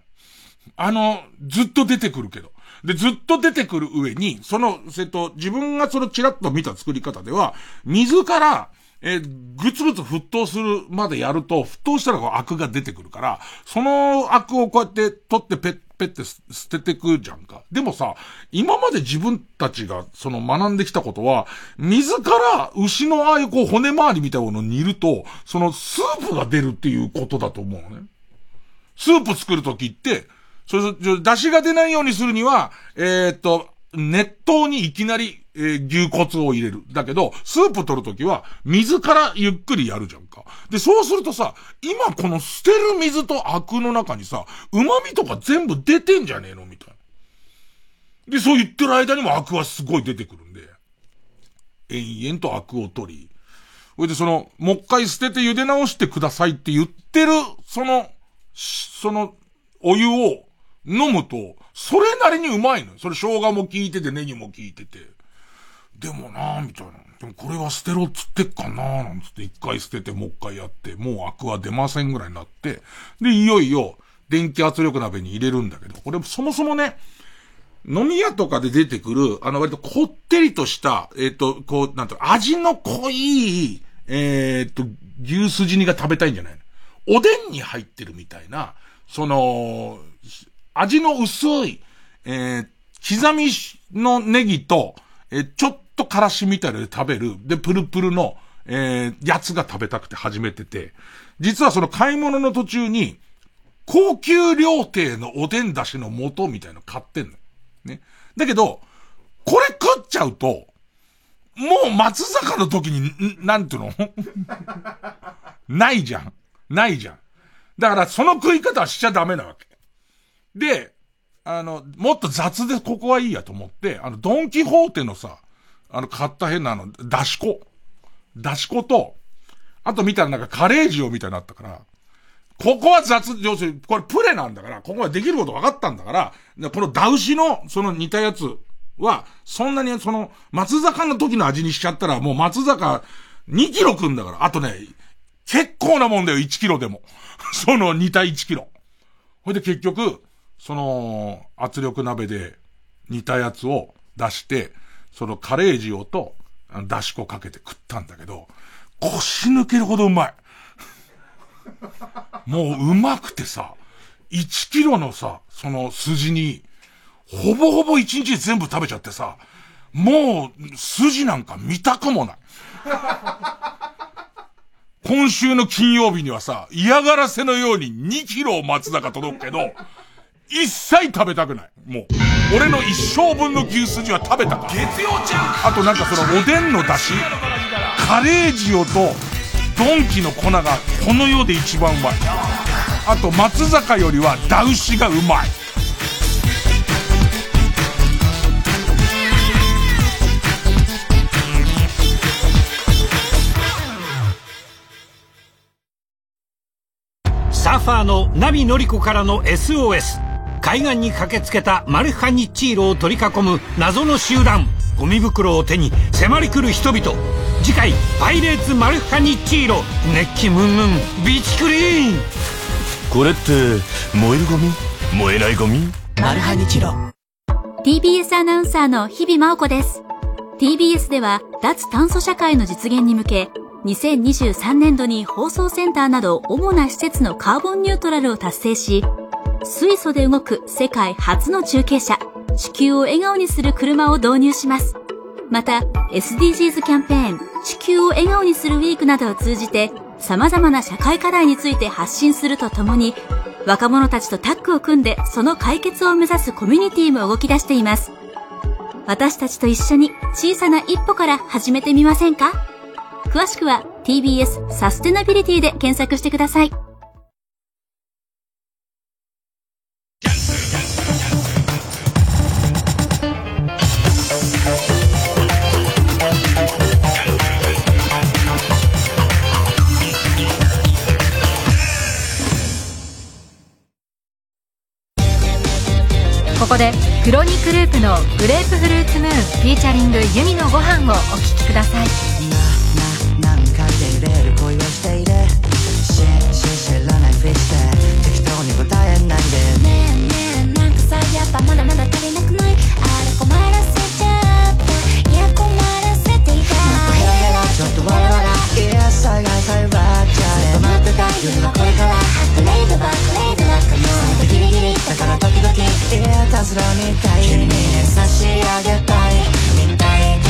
あの、ずっと出てくるけど。で、ずっと出てくる上に、その、えっと、自分がそのチラッと見た作り方では、水から、えぐつぐつ沸騰するまでやると、沸騰したらこうアクが出てくるから、そのアクをこうやって取ってペッ、ペッて捨ててくじゃんか。でもさ、今まで自分たちがその学んできたことは、水から牛のああいうこう骨周りみたいなものを煮ると、そのスープが出るっていうことだと思うのね。スープ作るときって、それ、出汁が出ないようにするには、えー、っと、熱湯にいきなり、えー、牛骨を入れる。だけど、スープ取るときは、水からゆっくりやるじゃんか。で、そうするとさ、今この捨てる水とアクの中にさ、旨味とか全部出てんじゃねえの？みたいな。で、そう言ってる間にもアクはすごい出てくるんで、延々とアクを取り、それでその、もう一回捨てて茹で直してくださいって言ってる、その、その、お湯を飲むと、それなりにうまいのよ。それ生姜も効いてて、ネギも効いてて。でもなぁ、みたいな。でもこれは捨てろっつってっかなぁ、なんつって。一回捨ててもう一回やって、もうアクは出ませんぐらいになって、で、いよいよ、電気圧力鍋に入れるんだけど、これそもそもね、飲み屋とかで出てくる、あの割とこってりとした、えっ、ー、と、こう、なんと、味の濃い、えっ、ー、と、牛すじ煮が食べたいんじゃないの？おでんに入ってるみたいな、その、味の薄い、えー、刻みのネギと、えー、ちょっとからしみたいなで食べる、で、プルプルの、えー、やつが食べたくて始めてて、実はその買い物の途中に、高級料亭のおでん出しの素みたいの買ってんの。ね。だけど、これ食っちゃうと、もう松坂の時に、なんていうの？<laughs> ないじゃん。ないじゃん。だからその食い方はしちゃダメなわけ。で、あの、もっと雑でここはいいやと思って、あの、ドンキホーテのさ、あの、買った変なあの、出し子。出し子と、あと見たらなんかカレー塩みたいになったから、ここは雑、要するに、これプレなんだから、ここはできること分かったんだから、このダウシの、その似たやつは、そんなにその、松坂の時の味にしちゃったら、もう松坂2キロくんだから。あとね、結構なもんだよ、1キロでも。<laughs> その似た1キロ。ほいで結局、その、圧力鍋で煮たやつを出して、そのカレー塩と、あのだし粉かけて食ったんだけど、腰抜けるほどうまい。<laughs> もううまくてさ、1キロのさ、その筋に、ほぼほぼ1日全部食べちゃってさ、もう筋なんか見たくもない。<laughs> 今週の金曜日にはさ、嫌がらせのように2キロ松坂届くけど、一切食べたくない。もう。俺の一生分の牛すじは食べたか。月曜ちゃんあとなんかそのおでんの出汁、カレー塩とドンキの粉がこの世で一番うまい。あと松坂よりはダウシがうまい。サーファーのナビノリコからの SOS 海岸に駆けつけたマルハニッチーロを取り囲む謎の集団。ゴミ袋を手に迫り来る人々。次回「パイレーツマルハニッチーロ」熱気ムンムン。ビーチクリーン。これって燃えるゴミ？燃えないゴミ？マルハニチロ。TBS アナウンサーの日々真央子です。TBS では脱炭素社会の実現に向け2023年度に放送センターなど主な施設のカーボンニュートラルを達成し水素で動く世界初の中継車。地球を笑顔にする車を導入します。また SDGs キャンペーン地球を笑顔にするウィークなどを通じて様々な社会課題について発信するとともに若者たちとタッグを組んでその解決を目指すコミュニティも動き出しています。私たちと一緒に小さな一歩から始めてみませんか？詳しくは TBS サステナビリティで検索してください。クロニクループのグレープフルーツムーンフィーチャリングユミのご飯をお聴きください。なななんかで入れる恋をしている。しし知らないふりして適当に答えないで。ねえねえなんかさやっぱまだまだ足りなくない？あれ困らせちゃっていや困らせていた。もっとヘラちょっと笑わないいやさがさえばっちゃえ。待ってた夜はこれからトレードバックレードバックのギリギリだからいたずらみたい君に差し上げたいみたいけ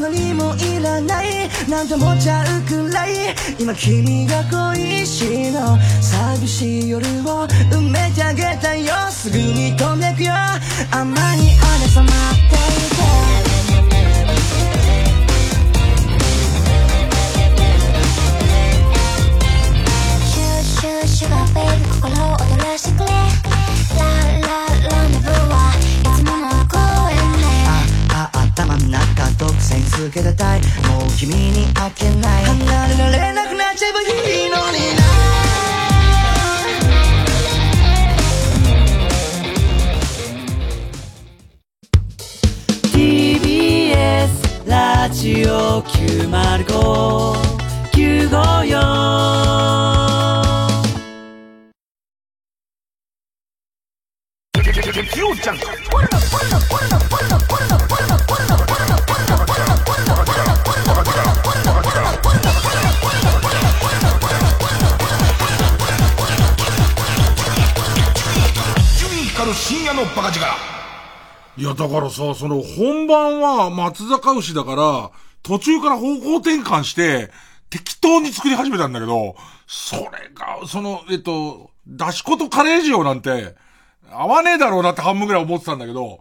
何もい。らないなんて思っちゃうくらい今君が恋しいの寂しい。夜を埋めてあげたよ。すぐに飛んでくよ甘に姉様っていて。シュガーベイビー心を踊らしてくれ。ララランデブーはいつもの公園で。ああ頭の中独占続けたい。もう君に飽きない。離れられなくなっちゃえばいいのにな。ラジオ905954月曜ジャンク深夜のバカ力。いや、だからさ、その、本番は松坂牛だから、途中から方向転換して、適当に作り始めたんだけど、それが、その、えっと、出し子とカレー塩なんて、合わねえだろうなって半分ぐらい思ってたんだけど、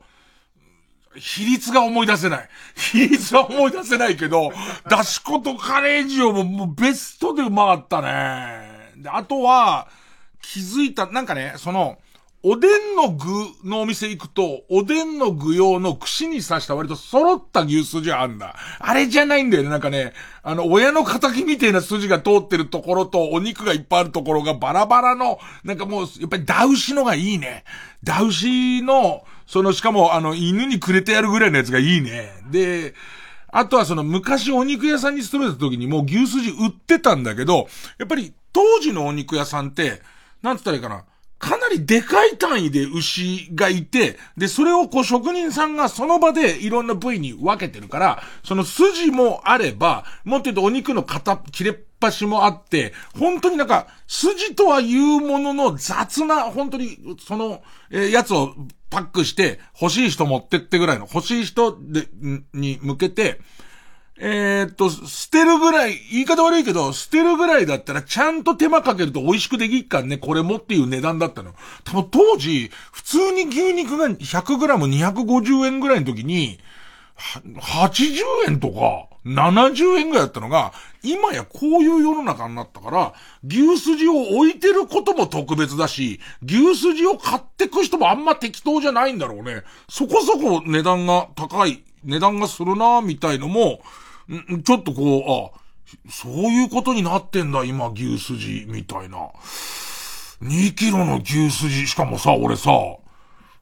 比率が思い出せない。比率は思い出せないけど、出し子とカレー塩ももうベストでうまかったね。で、あとは、気づいた、なんかね、その、おでんの具のお店行くと、おでんの具用の串に刺した割と揃った牛すじあんだ。あれじゃないんだよね。なんかね、あの、親の仇みたいな筋が通ってるところと、お肉がいっぱいあるところがバラバラの、なんかもう、やっぱりダウシのがいいね。ダウシの、その、しかも、あの、犬にくれてやるぐらいのやつがいいね。で、あとはその昔お肉屋さんに勤めた時にもう牛すじ売ってたんだけど、やっぱり当時のお肉屋さんって、なんつったらいいかな。かなりでかい単位で牛がいて、で、それをこう職人さんがその場でいろんな部位に分けてるから、その筋もあれば、もっと言うとお肉の型、切れっ端もあって、本当になんか、筋とは言うものの雑な、本当に、その、え、やつをパックして、欲しい人持ってってぐらいの、欲しい人で、に向けて、えー、っと、捨てるぐらい、言い方悪いけど、捨てるぐらいだったらちゃんと手間かけると美味しくできっかんね、これもっていう値段だったの。多分当時、普通に牛肉が 100g250 円ぐらいの時に、80円とか、70円ぐらいだったのが、今やこういう世の中になったから、牛すじを置いてることも特別だし、牛すじを買ってく人もあんま適当じゃないんだろうね。そこそこ値段が高い、値段がするなみたいのも、んちょっとこう、あ、そういうことになってんだ、今、牛すじ、みたいな。2キロの牛すじ、しかもさ、俺さ、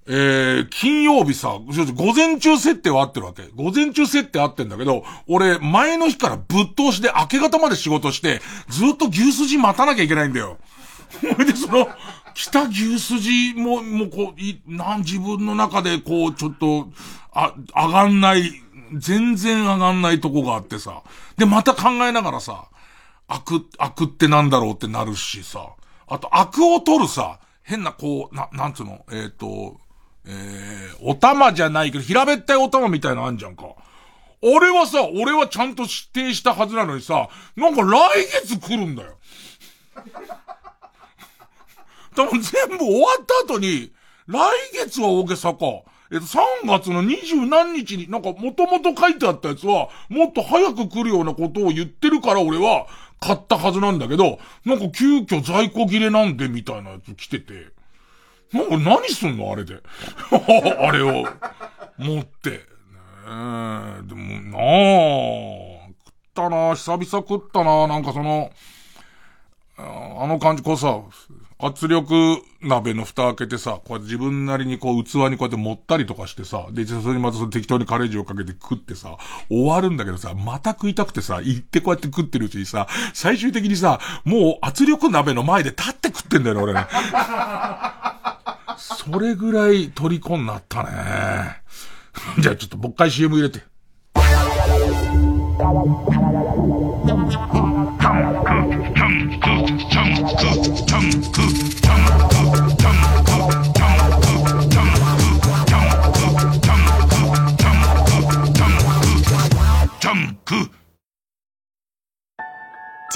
えー、金曜日さ、午前中設定は合ってるわけ。午前中設定合ってんだけど、俺、前の日からぶっ通しで明け方まで仕事して、ずっと牛すじ待たなきゃいけないんだよ。ほ <laughs> いで、その、来た牛すじも、もうこう、い、なん、自分の中でこう、ちょっと、あ、上がんない全然上がんないとこがあってさ。で、また考えながらさ、悪、悪ってなんだろうってなるしさ。あと、悪を取るさ、変なこう、な、なんつうの、えっ、ー、と、えー、お玉じゃないけど、平べったいお玉みたいなのあんじゃんか。俺はさ、俺はちゃんと指定したはずなのにさ、なんか来月来るんだよ。<laughs> 多分全部終わった後に、来月は大げさか。えっと、3月の二十何日に、なんかもともと書いてあったやつは、もっと早く来るようなことを言ってるから俺は買ったはずなんだけど、なんか急遽在庫切れなんでみたいなやつ来てて。なんか何すんの？あれで。<laughs> あれを持って。ねえ、でもなあ、食ったな久々食ったななんかその、あの感じ、こうさ、圧力鍋の蓋開けてさ、こうやって自分なりにこう器にこうやって盛ったりとかしてさ、で、それにまたその適当にカレー塩かけて食ってさ、終わるんだけどさ、また食いたくてさ、行ってこうやって食ってるうちにさ、最終的にさ、もう圧力鍋の前で立って食ってんだよね、俺ね。<laughs> それぐらい虜になったね。じゃあちょっともう一回 CM 入れて。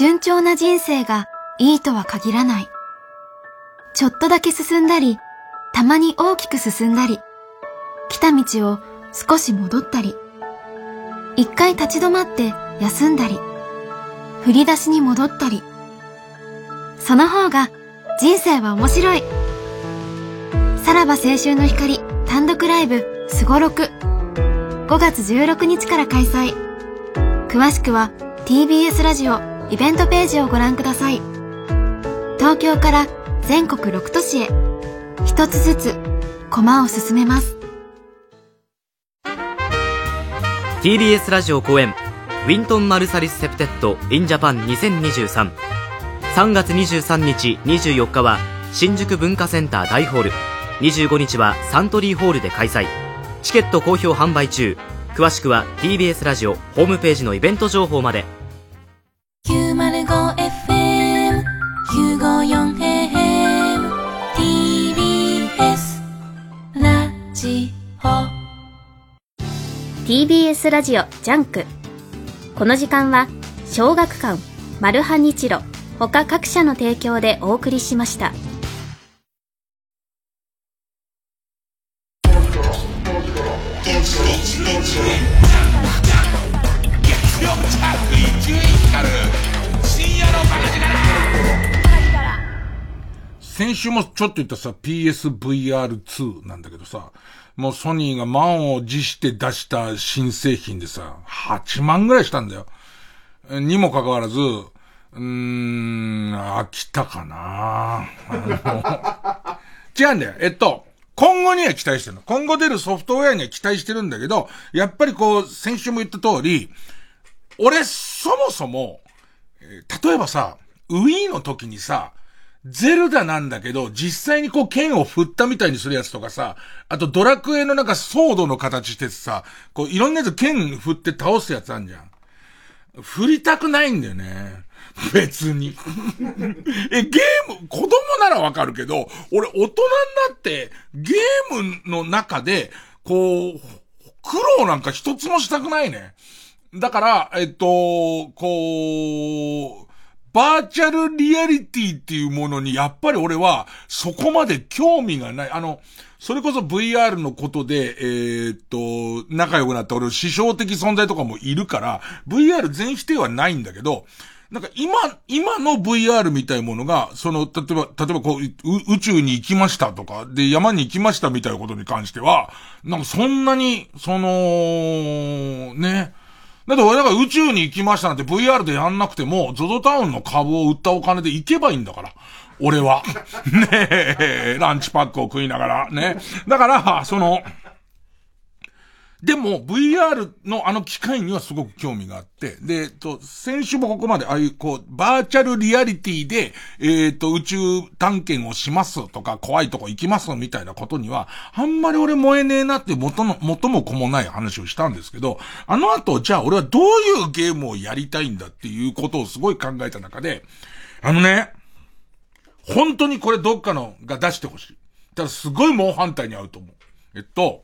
順調な人生がいいとは限らない。ちょっとだけ進んだり、たまに大きく進んだり、来た道を少し戻ったり、一回立ち止まって休んだり、振り出しに戻ったり。その方が人生は面白い。さらば青春の光単独ライブすごろく5月16日から開催。詳しくは TBS ラジオイベントページをご覧ください。東京から全国6都市へ。一つずつ駒を進めます。TBS ラジオ公演ウィントン・マルサリス・セプテット・イン・ジャパン2023 3月23日24日は新宿文化センター大ホール。25日はサントリーホールで開催。チケット好評販売中。詳しくは TBS ラジオホームページのイベント情報まで。TBS ラジオジャンク。この時間は小学館マルハニチロ他各社の提供でお送りしました。先週もちょっと言ったさ、PSVR2 なんだけどさ、もうソニーが満を持して出した新製品でさ、8万ぐらいしたんだよ。にもかかわらず、うーん、飽きたかな違うんだよ。えっと、今後には期待してるの。今後出るソフトウェアには期待してるんだけど、やっぱりこう、先週も言った通り、俺、そもそも、例えばさ、Wii の時にさ、ゼルダなんだけど、実際にこう剣を振ったみたいにするやつとかさ、あとドラクエのなんかソードの形してさ、こういろんなやつ剣振って倒すやつあんじゃん。振りたくないんだよね。別に。<laughs> え、ゲーム、子供ならわかるけど、俺大人になってゲームの中で、こう、苦労なんか一つもしたくないね。だから、えっと、こう、バーチャルリアリティっていうものにやっぱり俺はそこまで興味がない。あの、それこそ VR のことで、えー、っと、仲良くなった俺、師匠的存在とかもいるから、VR 全否定はないんだけど、なんか今、今の VR みたいなものが、その、例えば、例えばこう、宇宙に行きましたとか、で、山に行きましたみたいなことに関しては、なんかそんなに、その、ね、だって俺だから宇宙に行きましたなんて VR でやんなくても、ゾゾタウンの株を売ったお金で行けばいいんだから。俺は。<laughs> ねえ、ランチパックを食いながら、ね。だから、その、でも、VR のあの機械にはすごく興味があって、で、えっと、先週もここまで、ああいう、こう、バーチャルリアリティで、えっ、と、宇宙探検をしますとか、怖いとこ行きますみたいなことには、あんまり俺燃えねえなって元の、元も子もない話をしたんですけど、あの後、じゃあ俺はどういうゲームをやりたいんだっていうことをすごい考えた中で、あのね、本当にこれどっかのが出してほしい。ただすごい猛反対に合うと思う。えっと、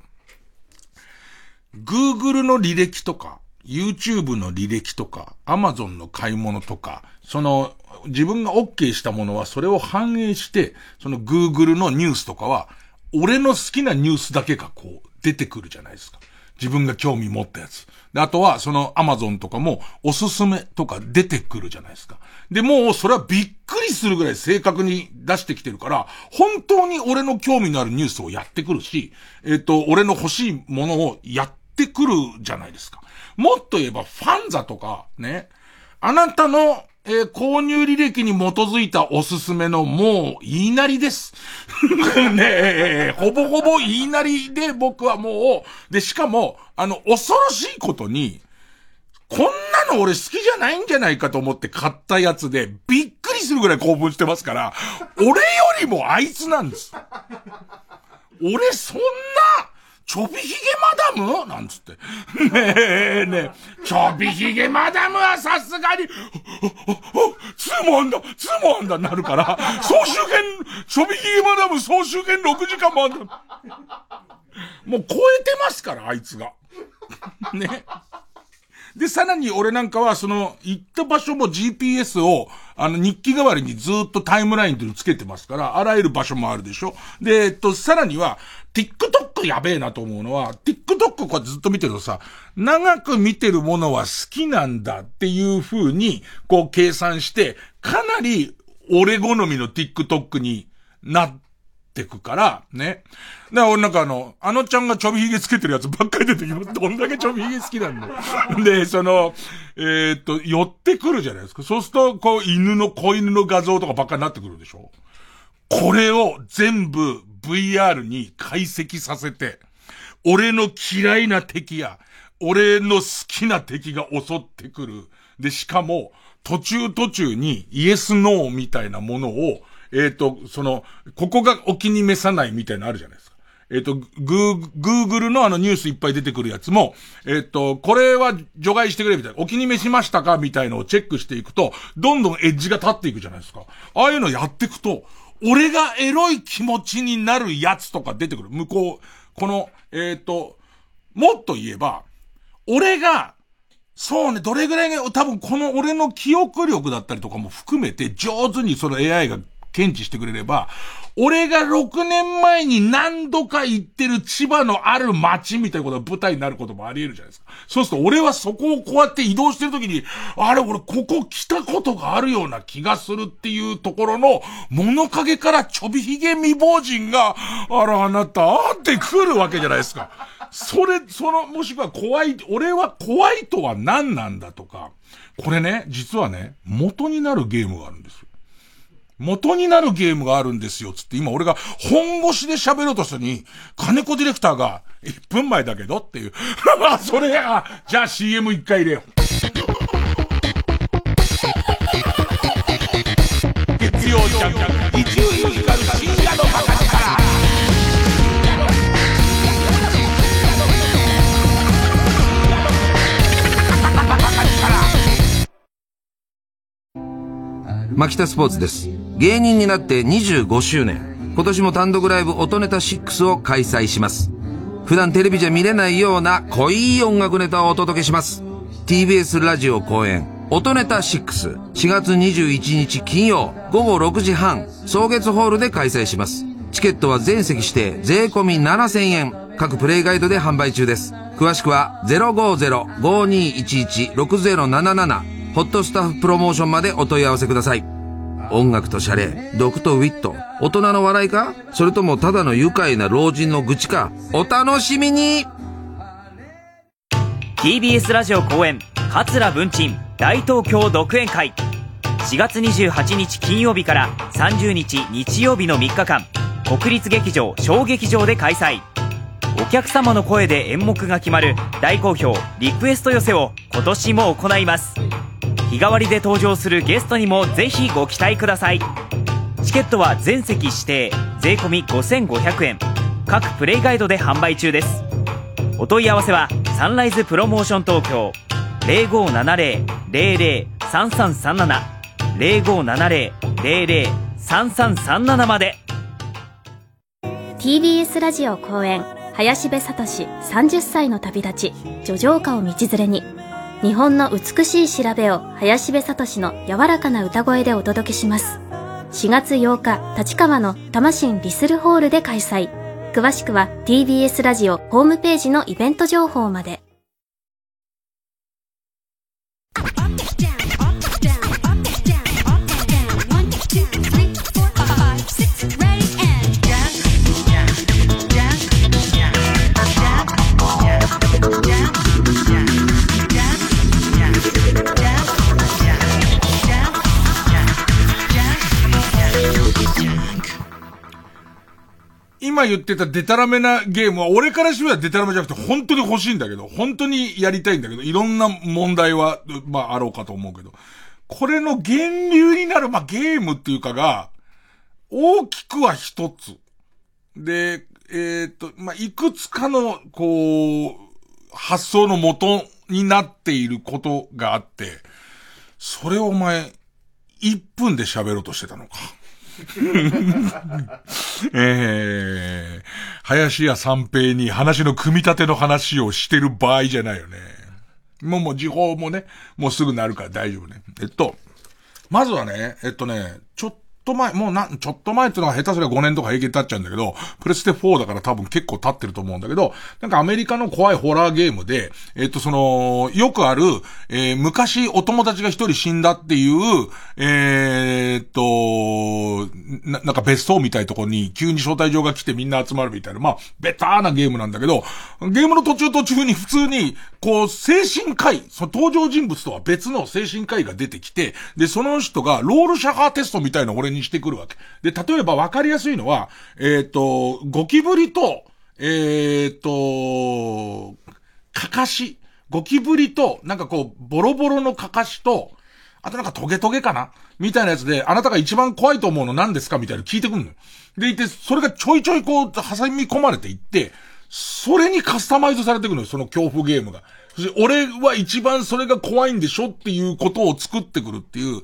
Google の履歴とか、YouTube の履歴とか、Amazon の買い物とか、その、自分が OK したものはそれを反映して、その Google のニュースとかは、俺の好きなニュースだけがこう出てくるじゃないですか。自分が興味持ったやつ。で、あとはその Amazon とかもおすすめとか出てくるじゃないですか。で、もうそれはびっくりするぐらい正確に出してきてるから、本当に俺の興味のあるニュースをやってくるし、えっ、ー、と、俺の欲しいものをやってってくるじゃないですか。もっと言えばファンザとか、ね。あなたの、えー、購入履歴に基づいたおすすめのもう言いなりです。<laughs> ねえ、ほぼほぼ言いなりで僕はもう、で、しかも、あの、恐ろしいことに、こんなの俺好きじゃないんじゃないかと思って買ったやつで、びっくりするぐらい興奮してますから、<laughs> 俺よりもあいつなんです。俺そんな、ちょびひげマダム？なんつって。ねえねえ、ちょびひげマダムはさすがに、ツーもあんだ、ツーもあんだなるから、総集編、ちょびひげマダム総集編6時間もあんだ。もう超えてますから、あいつが。ね。で、さらに俺なんかは、その、行った場所も GPS を、あの、日記代わりにずっとタイムラインっていうのつけてますから、あらゆる場所もあるでしょ。で、えっと、さらには、TikTok やべえなと思うのは、TikTok こうずっと見てるとさ、長く見てるものは好きなんだっていう風に、こう計算して、かなり俺好みの TikTok になってくから、ね。だから俺なんかあの、あのちゃんがちょびひげつけてるやつばっかり出てきます。どんだけちょびひげ好きなんだよ。<laughs> で、その、えー、っと、寄ってくるじゃないですか。そうすると、こう、犬の、子犬の画像とかばっかりになってくるでしょ。これを全部 VR に解析させて、俺の嫌いな敵や、俺の好きな敵が襲ってくる。で、しかも、途中途中にイエスノーみたいなものを、えっ、ー、と、その、ここがお気に召さないみたいなのあるじゃないですか。えっ、ー、と、グー、グーグルのあのニュースいっぱい出てくるやつも、えっ、ー、と、これは除外してくれみたいな、お気に召しましたかみたいのをチェックしていくと、どんどんエッジが立っていくじゃないですか。ああいうのやっていくと、俺がエロい気持ちになるやつとか出てくる。向こう、この、えっ、ー、と、もっと言えば、俺が、そうね、どれぐらいが、多分この俺の記憶力だったりとかも含めて上手にその AI が検知してくれれば、俺が6年前に何度か行ってる千葉のある街みたいなことが舞台になることもあり得るじゃないですか。そうすると俺はそこをこうやって移動してる時に、あれ俺ここ来たことがあるような気がするっていうところの物陰からちょびひげ未亡人が、あらあなた、って来るわけじゃないですか。それ、その、もしくは怖い、俺は怖いとは何なんだとか、これね、実はね、元になるゲームがあるんですよ。元になるゲームがあるんですよ、つって今俺が本腰で喋ろうとしたに、金子ディレクターが、1分前だけどっていう。<laughs> あそれ、あ、じゃあ CM 一回入れよう。月曜ジャンク、一流ミュージカル深夜のバカ力。牧田スポーツです。芸人になって25周年。今年も単独ライブ音ネタ6を開催します。普段テレビじゃ見れないような濃い音楽ネタをお届けします。TBS ラジオ公演、音ネタ6。4月21日金曜午後6時半、草月ホールで開催します。チケットは全席指定、税込み7000円。各プレイガイドで販売中です。詳しくは050-5211-6077ホットスタッフプロモーションまでお問い合わせください。音楽とシャレ、毒とウィット、大人の笑いか？それともただの愉快な老人の愚痴か？お楽しみに！TBS ラジオ公演桂文鎮大東京独演会。4月28日金曜日から30日日曜日の3日間国立劇場小劇場で開催。お客様の声で演目が決まる大好評リクエスト寄せを今年も行います。日替わりで登場するゲストにもぜひご期待ください。チケットは全席指定税込5500円。各プレイガイドで販売中です。お問い合わせはサンライズプロモーション東京0570-003337 0570-003337まで。TBS ラジオ公演林部聡30歳の旅立ち叙情歌を道連れに。日本の美しい調べを林部聡の柔らかな歌声でお届けします。4月8日立川の魂リスルホールで開催。詳しくは TBS ラジオホームページのイベント情報まで。今言ってたデタラメなゲームは、俺からしてはデタラメじゃなくて、本当に欲しいんだけど、本当にやりたいんだけど、いろんな問題は、まあ、あろうかと思うけど、これの源流になる、まあ、ゲームっていうかが、大きくは一つ。で、えっ、と、まあ、いくつかの、こう、発想の元になっていることがあって、それをお前、1分で喋ろうとしてたのか。<laughs> えー、林家三平に話の組み立ての話をしてる場合じゃないよね。もうもう時報もね、もうすぐなるから大丈夫ね。えっと、まずはね、えっとね、ちょっとと前、もうなん、ちょっと前っていうのは下手すりゃ5年とか平気で経っちゃうんだけど、プレステ4だから多分結構経ってると思うんだけど、なんかアメリカの怖いホラーゲームで、えっとその、よくある、えー、昔お友達が一人死んだっていう、えー、っとな、なんか別荘みたいなところに急に招待状が来てみんな集まるみたいな、まあ、ベターなゲームなんだけど、ゲームの途中途中に普通に、こう、精神科医、その登場人物とは別の精神科医が出てきて、で、その人がロールシャハーテストみたいな俺ににしてくるわけ。で、例えば分かりやすいのは、えっ、と、ゴキブリと、えっ、と、かかし。ゴキブリと、なんかこう、ボロボロのかかしと、あとなんかトゲトゲかな？みたいなやつで、あなたが一番怖いと思うの何ですか？みたいな聞いてくんのよ。で、いて、それがちょいちょいこう、挟み込まれていって、それにカスタマイズされていくのよ、その恐怖ゲームが。そして、俺は一番それが怖いんでしょ？っていうことを作ってくるっていう。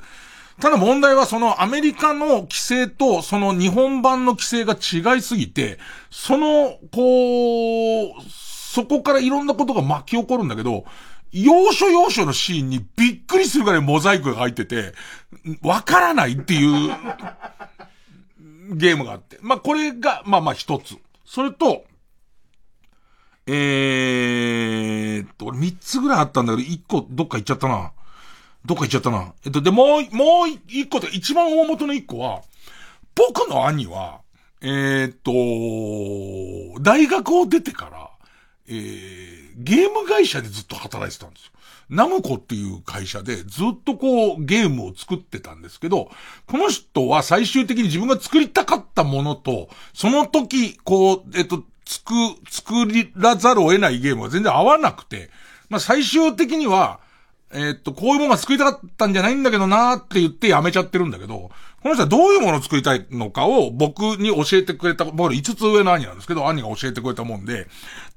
ただ問題はそのアメリカの規制とその日本版の規制が違いすぎて、その、こう、そこからいろんなことが巻き起こるんだけど、要所要所のシーンにびっくりするぐらいモザイクが入ってて、わからないっていう。ゲームがあって。まあ、これが、まあまあ一つ。それと、えーっと、俺三つぐらいあったんだけど、一個どっか行っちゃったな。どっか行っちゃったな。えっと、で、もう、もう一個と一番大元の一個は、僕の兄は、えー、っと、大学を出てから、えー、ゲーム会社でずっと働いてたんですよ。ナムコっていう会社でずっとこうゲームを作ってたんですけど、この人は最終的に自分が作りたかったものと、その時、こう、えっと、作、作らざるを得ないゲームが全然合わなくて、まあ最終的には、えっと、こういうものが作りたかったんじゃないんだけどなーって言ってやめちゃってるんだけど、この人はどういうものを作りたいのかを僕に教えてくれた、僕5つ上の兄なんですけど、兄が教えてくれたもんで、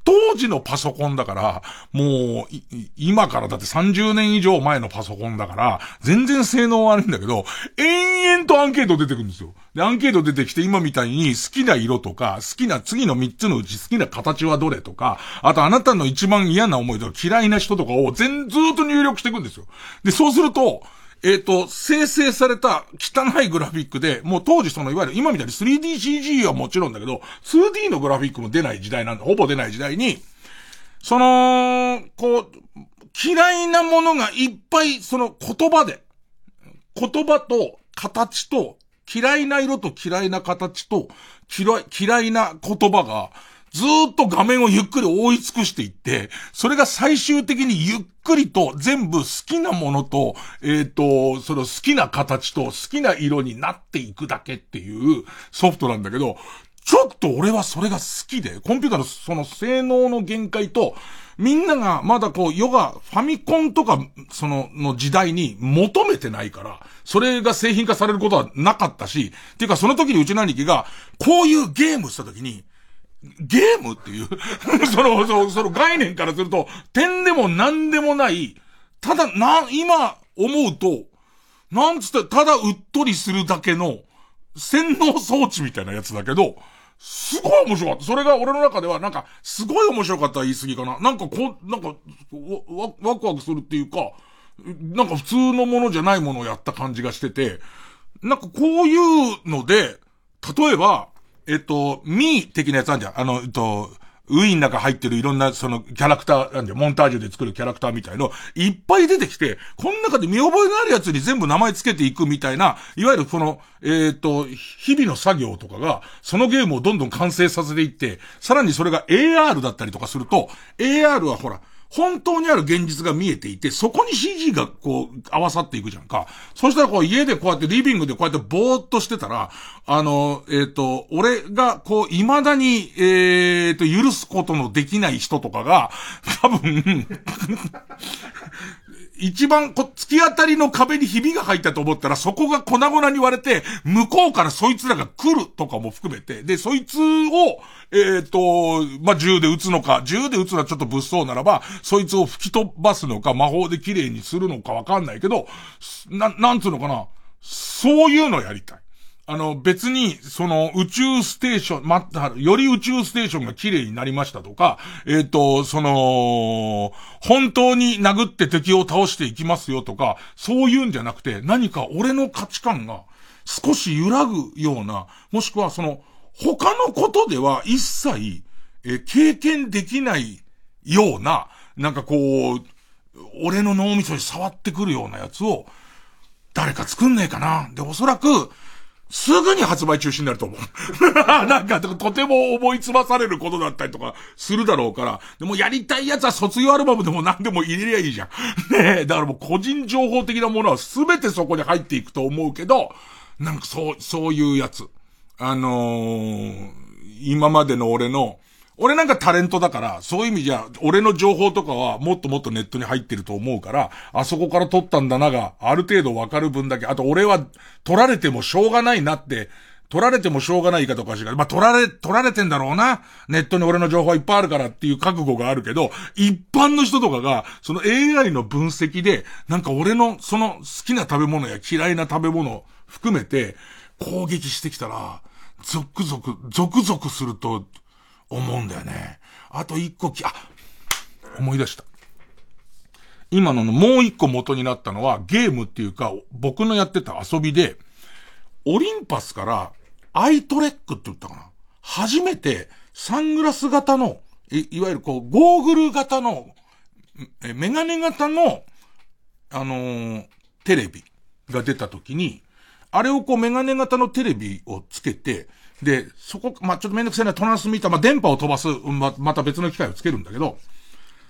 当時のパソコンだから、もう、今からだって30年以上前のパソコンだから、全然性能悪いんだけど、延々とアンケート出てくるんですよ。で、アンケート出てきて今みたいに好きな色とか、好きな次の3つのうち好きな形はどれとか、あとあなたの一番嫌な思いとか嫌いな人とかを全、ずっと入力していくんですよ。で、そうすると、えっ、ー、と、生成された汚いグラフィックで、もう当時そのいわゆる今みたいに 3DCG はもちろんだけど、2D のグラフィックも出ない時代なんで、ほぼ出ない時代に、その、こう、嫌いなものがいっぱいその言葉で、言葉と形と嫌いな色と嫌いな形と嫌い、な言葉がずっと画面をゆっくり覆い尽くしていって、それが最終的にゆっくりと全部好きなものと、えっ、ー、と、その好きな形と好きな色になっていくだけっていうソフトなんだけど、ちょっと俺はそれが好きで、コンピューターのその性能の限界と、みんながまだこう、ヨガ、ファミコンとか、その、の時代に求めてないから、それが製品化されることはなかったし、っていうかその時にうちの兄貴が、こういうゲームした時に、ゲームっていう <laughs> その、その、その概念からすると、点でも何でもない、ただ、な、今思うと、なんつって、ただうっとりするだけの、洗脳装置みたいなやつだけど、すごい面白かった。それが俺の中では、なんか、すごい面白かった言い過ぎかな。なんかこう、なんか、わ、ワクワクするっていうか、なんか普通のものじゃないものをやった感じがしてて、なんかこういうので、例えば、えっと、ミー的なやつあるじゃん。あの、えっと、ウィーンの中入ってるいろんなそのキャラクターなんで、モンタージュで作るキャラクターみたいの、いっぱい出てきて、この中で見覚えのあるやつに全部名前つけていくみたいな、いわゆるこの、えっ、ー、と、日々の作業とかが、そのゲームをどんどん完成させていって、さらにそれが AR だったりとかすると、AR はほら、本当にある現実が見えていて、そこに CG がこう、合わさっていくじゃんか。そしたらこう、家でこうやってリビングでこうやってぼーっとしてたら、あの、えっ、ー、と、俺がこう、未だに、えっ、ー、と、許すことのできない人とかが、多分一番こ、突き当たりの壁にひびが入ったと思ったら、そこが粉々に割れて、向こうからそいつらが来るとかも含めて、で、そいつを、えっ、と、ま、銃で撃つのか、銃で撃つのはちょっと物騒ならば、そいつを吹き飛ばすのか、魔法で綺麗にするのかわかんないけど、な、なんつうのかな。そういうのやりたい。あの、別に、その、宇宙ステーション、ま、より宇宙ステーションが綺麗になりましたとか、えっ、ー、と、その、本当に殴って敵を倒していきますよとか、そういうんじゃなくて、何か俺の価値観が少し揺らぐような、もしくはその、他のことでは一切、え経験できないような、なんかこう、俺の脳みそに触ってくるようなやつを、誰か作んねえかな。で、おそらく、すぐに発売中止になると思う。<laughs> なんか、とても思いつまされることだったりとかするだろうから、でもやりたいやつは卒業アルバムでも何でも入れりゃいいじゃん。<laughs> ねえ、だからもう個人情報的なものは全てそこに入っていくと思うけど、なんかそう、そういうやつ。あのー、今までの俺の、俺なんかタレントだから、そういう意味じゃ、俺の情報とかはもっともっとネットに入ってると思うから、あそこから取ったんだなが、ある程度わかる分だけ、あと俺は取られてもしょうがないなって、取られてもしょうがないかとかしか、まあ、取られ、取られてんだろうな。ネットに俺の情報はいっぱいあるからっていう覚悟があるけど、一般の人とかが、その AI の分析で、なんか俺のその好きな食べ物や嫌いな食べ物含めて、攻撃してきたら、続々、続々すると、思うんだよね。あと一個き、あ、思い出した。今ののもう一個元になったのはゲームっていうか、僕のやってた遊びで、オリンパスからアイトレックって言ったかな。初めて、サングラス型の、い、いわゆるこう、ゴーグル型の、メガネ型の、あのー、テレビが出た時に、あれをこうメガネ型のテレビをつけて、で、そこ、まあ、ちょっとめんどくせえなトランスミーター、まあ、電波を飛ばす、ま、また別の機械をつけるんだけど、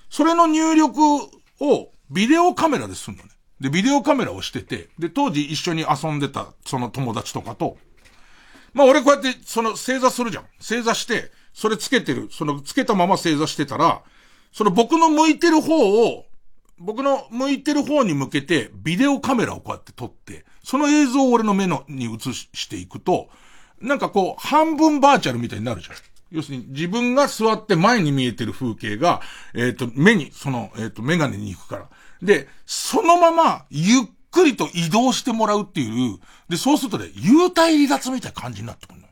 それの入力をビデオカメラでするのね。で、ビデオカメラをしてて、で、当時一緒に遊んでた、その友達とかと、まあ俺こうやって、その正座するじゃん。正座して、それつけてる、そのつけたまま正座してたら、その僕の向いてる方を、僕の向いてる方に向けて、ビデオカメラをこうやって撮って、その映像を俺の目の、に映していくと、なんかこう、半分バーチャルみたいになるじゃん。要するに自分が座って前に見えてる風景が、えっ、ー、と、目に、その、えっ、ー、と、メガネに行くから。で、そのまま、ゆっくりと移動してもらうっていう、で、そうするとね、幽体離脱みたいな感じになってくるの。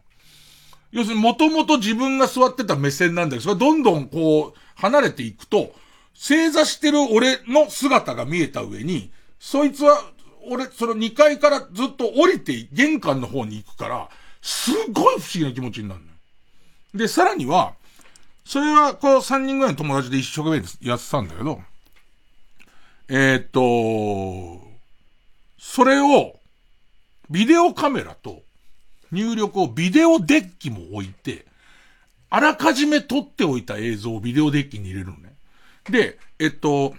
要するに、もともと自分が座ってた目線なんだけど、それがどんどんこう、離れていくと、正座してる俺の姿が見えた上に、そいつは、俺、その2階からずっと降りて、玄関の方に行くから、すっごい不思議な気持ちになるのよ。で、さらには、それは、こう、3人ぐらいの友達で一生懸命やってたんだけど、えー、っと、それを、ビデオカメラと入力をビデオデッキも置いて、あらかじめ撮っておいた映像をビデオデッキに入れるのね。で、えっと、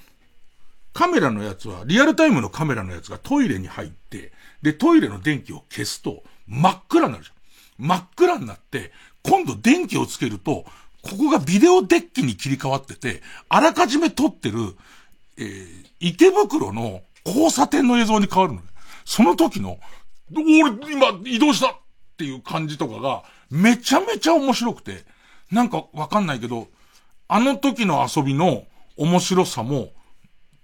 カメラのやつは、リアルタイムのカメラのやつがトイレに入って、で、トイレの電気を消すと、真っ暗になるじ。真っ暗になって、今度電気をつけると、ここがビデオデッキに切り替わってて、あらかじめ撮ってる、えー、池袋の交差点の映像に変わるのね。その時の、俺、今、移動したっていう感じとかが、めちゃめちゃ面白くて、なんかわかんないけど、あの時の遊びの面白さも、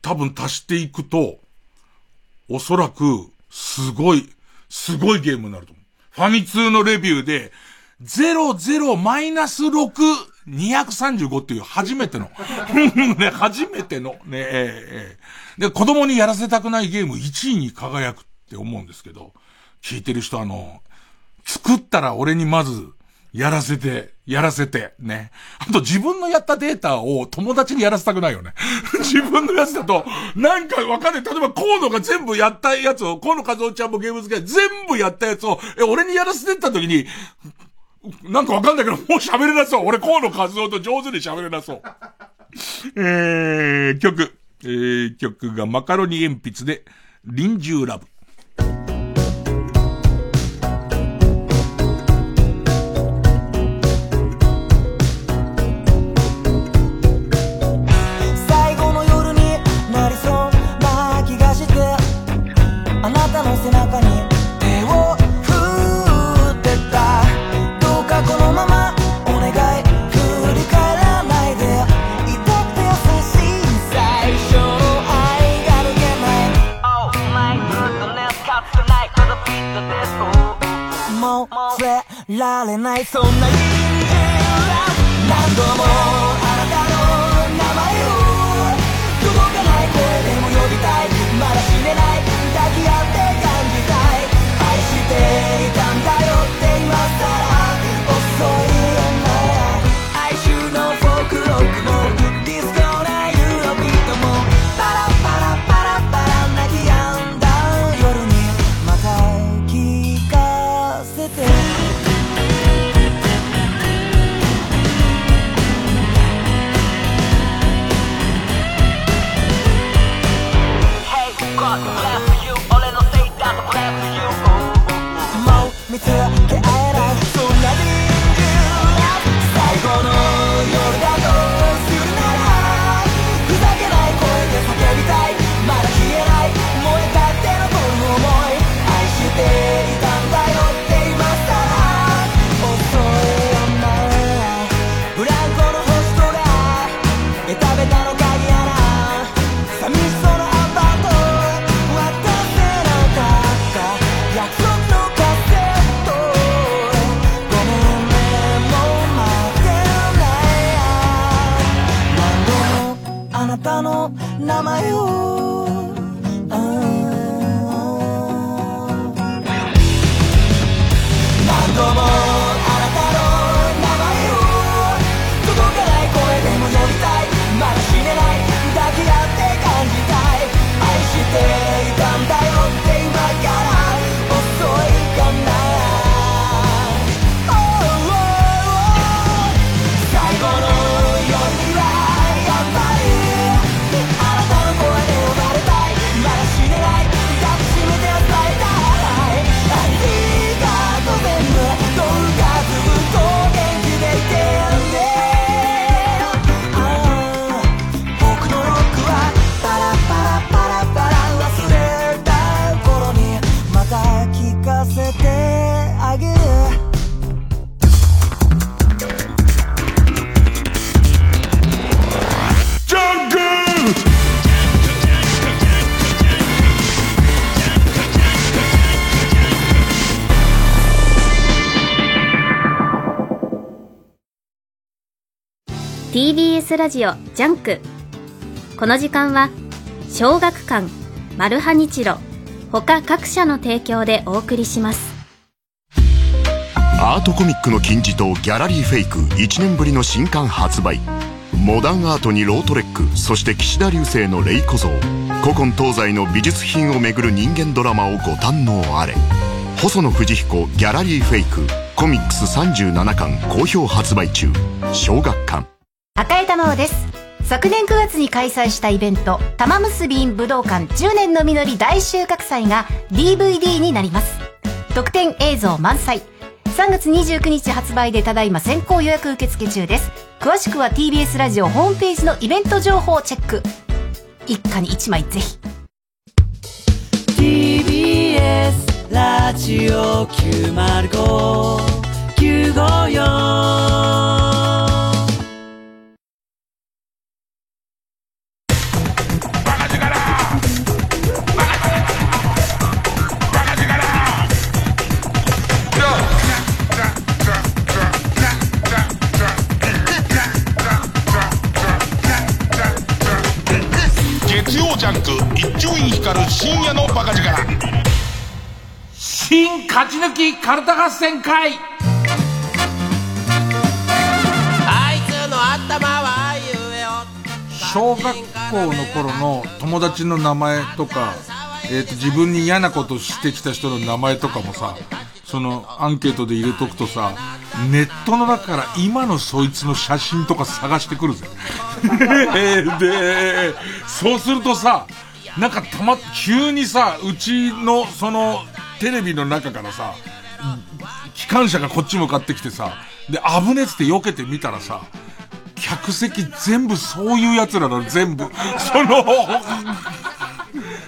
多分足していくと、おそらく、すごい、すごいゲームになると思う。ファミ通のレビューで、00マイナス6、235っていう初めての。<laughs> ね、初めての、ね、えー、で、子供にやらせたくないゲーム1位に輝くって思うんですけど、聞いてる人あの、作ったら俺にまず、やらせて、やらせて、ね。あと自分のやったデータを友達にやらせたくないよね。<laughs> 自分のやつだと、なんかわかんない。例えば河野が全部やったやつを、河野和夫ちゃんもゲーム好きで全部やったやつを、え、俺にやらせてった時に、なんかわかんないけど、もう喋れなそう。俺河野和夫と上手に喋れなそう。えー、曲。えー、曲がマカロニ鉛筆で、臨終ラブ。られないそんな日何度もあなたの名前を届かない声でも呼びたい。まだ死ねない。抱き合って感じたい。愛していたんだよって今さら遅い名前 TBS ラジオジャンク。この時間は小学館マルハニチロ他各社の提供でお送りします。アートコミックの金字塔ギャラリーフェイク1年ぶりの新刊発売。モダンアートにロートレックそして岸田劉生の麗子像。古今東西の美術品をめぐる人間ドラマをご堪能あれ。細野不二彦ギャラリーフェイク。コミックス37巻好評発売中。小学館。赤江玉緒です。昨年9月に開催したイベント「玉結び武道館10年の実り大収穫祭」が DVD になります。特典映像満載。3月29日発売でただいま先行予約受付中です。詳しくは TBS ラジオホームページのイベント情報をチェック。一家に1枚ぜひ。TBS ラジオ905 954一丁院光る深夜のバカ力。新勝ち抜きカルタ合戦会。あいつの頭は言えよ小学校の頃の友達の名前とか、えー、と自分に嫌なことしてきた人の名前とかもさそのアンケートで入れとくとさネットの中から今のそいつの写真とか探してくるぜ。<laughs> でそうするとさなんかたま急にさうちのそのテレビの中からさ機関車がこっち向かってきてさで危ねっつって避けてみたらさ客席全部そういう奴らなの、全部。<laughs> その、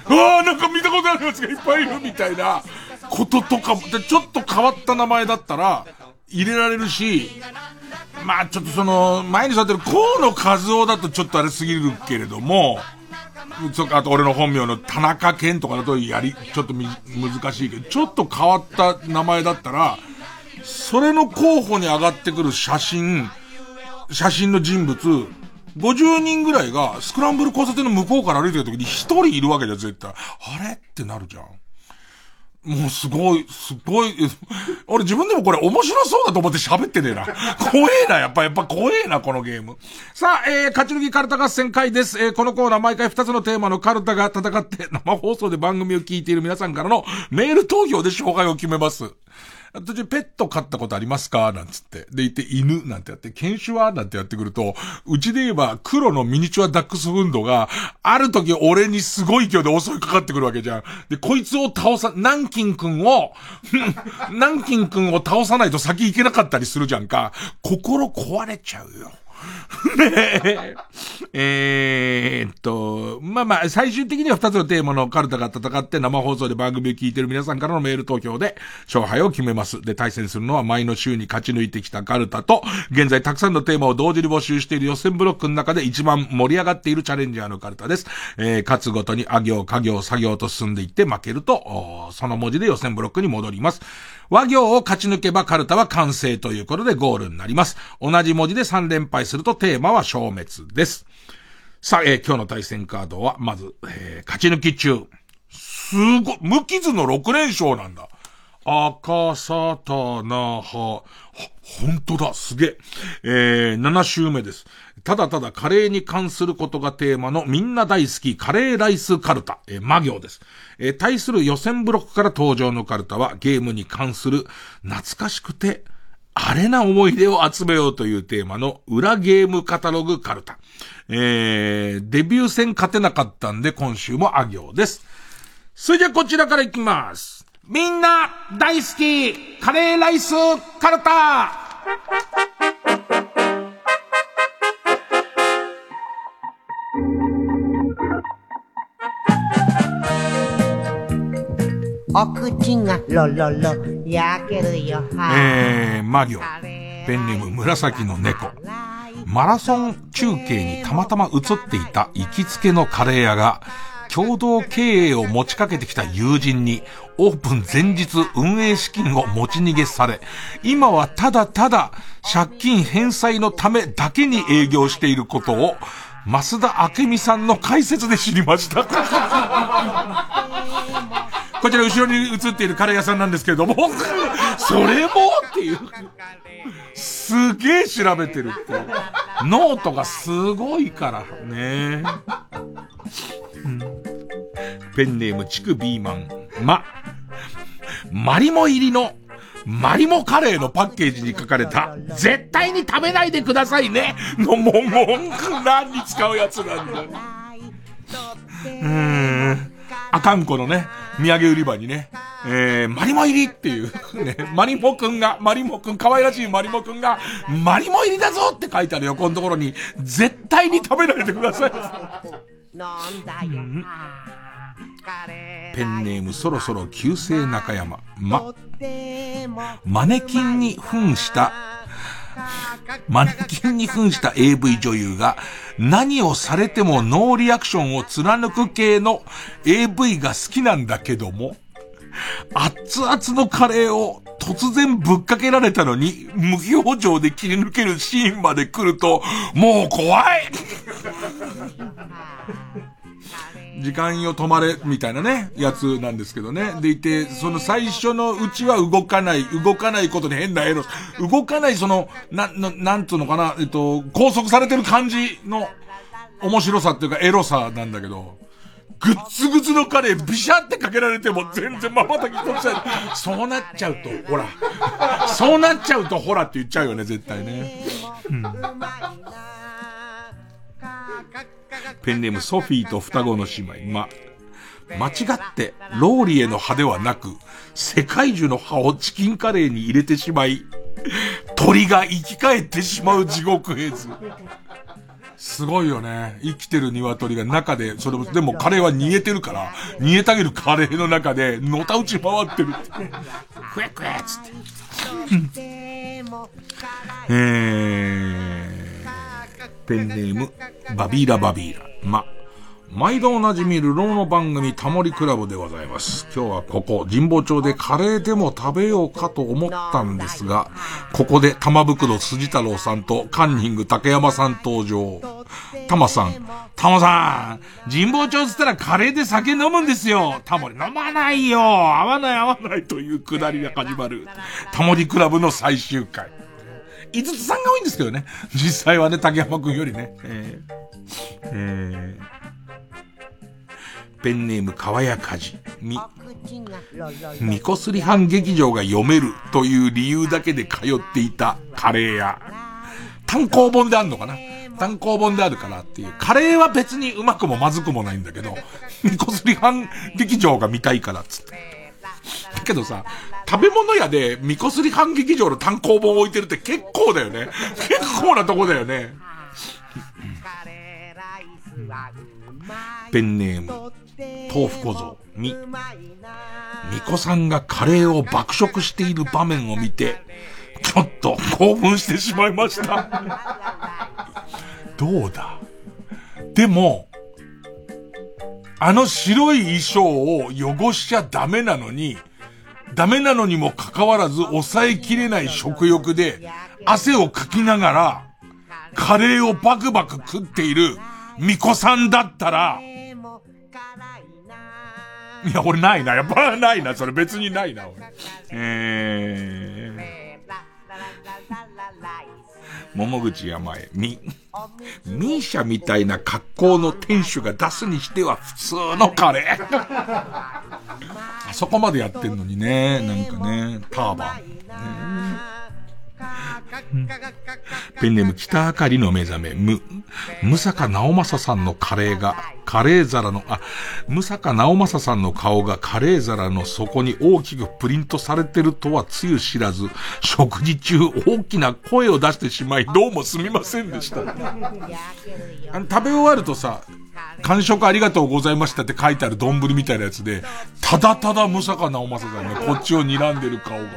うわあなんか見たことあるやつがいっぱいいるみたいなこととかも、で、ちょっと変わった名前だったら、入れられるし、まあちょっとその、前に座ってる河野和夫だとちょっとあれすぎるけれども、そっかあと俺の本名の田中健とかだとやり、ちょっとみ難しいけど、ちょっと変わった名前だったら、それの候補に上がってくる写真、写真の人物、50人ぐらいがスクランブル交差点の向こうから歩いてる時に一人いるわけじゃん、絶対。あれ？ってなるじゃん。もうすごい、すごい、俺自分でもこれ面白そうだと思って喋ってねえな。怖えな、やっぱ、やっぱ怖えな、このゲーム。さあ、えー、勝ち抜きカルタ合戦会です。えー、このコーナー毎回2つのテーマのカルタが戦って生放送で番組を聞いている皆さんからのメール投票で紹介を決めます。途中ペット飼ったことありますか？なんつって。でいて犬？なんてやって、犬種は？なんてやってくると、うちで言えば黒のミニチュアダックスフンドが、ある時俺にすごい勢いで襲いかかってくるわけじゃん。で、こいつを倒さ、南京くんを、<laughs> 南京くんを倒さないと先行けなかったりするじゃんか。心壊れちゃうよ。ねえ。えーっと、まあまあ、最終的には2つのテーマのカルタが戦って生放送で番組を聞いている皆さんからのメール投票で勝敗を決めます。で、対戦するのは前の週に勝ち抜いてきたカルタと、現在たくさんのテーマを同時に募集している予選ブロックの中で一番盛り上がっているチャレンジャーのカルタです。えー、勝つごとにあ行、家行、作業と進んでいって負けると、その文字で予選ブロックに戻ります。和行を勝ち抜けばカルタは完成ということでゴールになります。同じ文字で3連敗するとテーマは消滅です。さあ、えー今日の対戦カードは、まず、えー勝ち抜き中。すご、無傷の6連勝なんだ。赤さたなは、ほんとだ、すげえ。えー、7週目です。ただただカレーに関することがテーマのみんな大好きカレーライスカルタ、えー、魔行です。えー対する予選ブロックから登場のカルタはゲームに関する懐かしくてあれな思い出を集めようというテーマの裏ゲームカタログカルタ。えー、デビュー戦勝てなかったんで今週もあ行です。それじゃこちらからいきます。みんな大好きカレーライスカルタお口がロロロ焼けるよえー、マギョ。ペンネーム紫の猫。マラソン中継にたまたま映っていた行きつけのカレー屋が、共同経営を持ちかけてきた友人に、オープン前日運営資金を持ち逃げされ、今はただただ借金返済のためだけに営業していることを、増田明美さんの解説で知りました。こちら後ろに映っているカレー屋さんなんですけれども、<laughs> それも？っていう。すげえ調べてるって。ノートがすごいからね、うん。ペンネームチクビーマン。ま、マリモ入りのマリモカレーのパッケージに書かれた、絶対に食べないでくださいねの文言、何に使うやつなんだ。うーん。あかんこのね、土産売り場にね、えー、マリモ入りっていう、ね、マリモくんが、マリモくん、可愛らしいマリモくんが、マリモ入りだぞって書いてある横のところに、絶対に食べないでください。ペンネームそろそろ旧姓中山。ま、マネキンに扮したマネキンに扮した AV 女優が何をされてもノーリアクションを貫く系の AV が好きなんだけども、熱々のカレーを突然ぶっかけられたのに無表情で切り抜けるシーンまで来ると、もう怖い。時間よ止まれ、みたいなね、やつなんですけどね。でいて、その最初のうちは動かない、動かないことに変なエロス、動かないその、な、な、なんつうのかな、えっと、拘束されてる感じの面白さっていうかエロさなんだけど、ぐっつぐつのカレービシャってかけられても全然まばたき一つない。そうなっちゃうと、ほら。<laughs> そうなっちゃうと、ほらって言っちゃうよね、絶対ね。うん。ペンネームソフィーと双子の姉妹。ま、間違って、ローリエの葉ではなく、世界中の葉をチキンカレーに入れてしまい、鳥が生き返ってしまう地獄絵図。すごいよね。生きてる鶏が中で、それもでもカレーは煮えてるから、煮えたげるカレーの中で、のたうち回ってるって。クエクエっつって。えー、ペンネーム、バビーラバビーラ。ま、毎度おなじみ流浪の番組タモリクラブでございます。今日はここ、神保町でカレーでも食べようかと思ったんですが、ここで玉袋筋太郎さんとカンニング竹山さん登場。タマさん、タマさん、神保町つったらカレーで酒飲むんですよ。タモリ飲まないよ。合わない合わないというくだりが始まる。タモリクラブの最終回。五つさんが多いんですけどね。<laughs> 実際はね、竹山くんよりね。えー、えー、ペンネーム川谷かじ。み、みこすり藩劇場が読めるという理由だけで通っていたカレー屋。単行本であんのかな？単行本であるからっていう。カレーは別にうまくもまずくもないんだけど、みこすり藩劇場が見たいからっつって。だけどさ、食べ物屋で、みこすり反劇場の単行本置いてるって結構だよね。結構なとこだよね。ペンネーム、豆腐小僧、み、みこさんがカレーを爆食している場面を見て、ちょっと興奮してしまいました。どうだ？でも、あの白い衣装を汚しちゃダメなのに、ダメなのにもかかわらず抑えきれない食欲で、汗をかきながら、カレーをバクバク食っている、巫女さんだったら、いや、俺ないな。やっぱないな。それ別にないな、俺。えー。<laughs> 桃口山へ、み、ミーシャみたいな格好の店主が出すにしては普通のカレー。<laughs> あそこまでやってんのにね、なんかね、ターバン。ねペンネーム北あかりの目覚め、む、むさか直政さんのカレーが、カレー皿の、あ、むさか直政さんの顔がカレー皿の底に大きくプリントされてるとはつゆ知らず、食事中大きな声を出してしまい、どうもすみませんでした。<laughs> あの食べ終わるとさ、完食ありがとうございましたって書いてある丼みたいなやつで、ただただムサカ直政さんがこっちを睨んでる顔が、ね、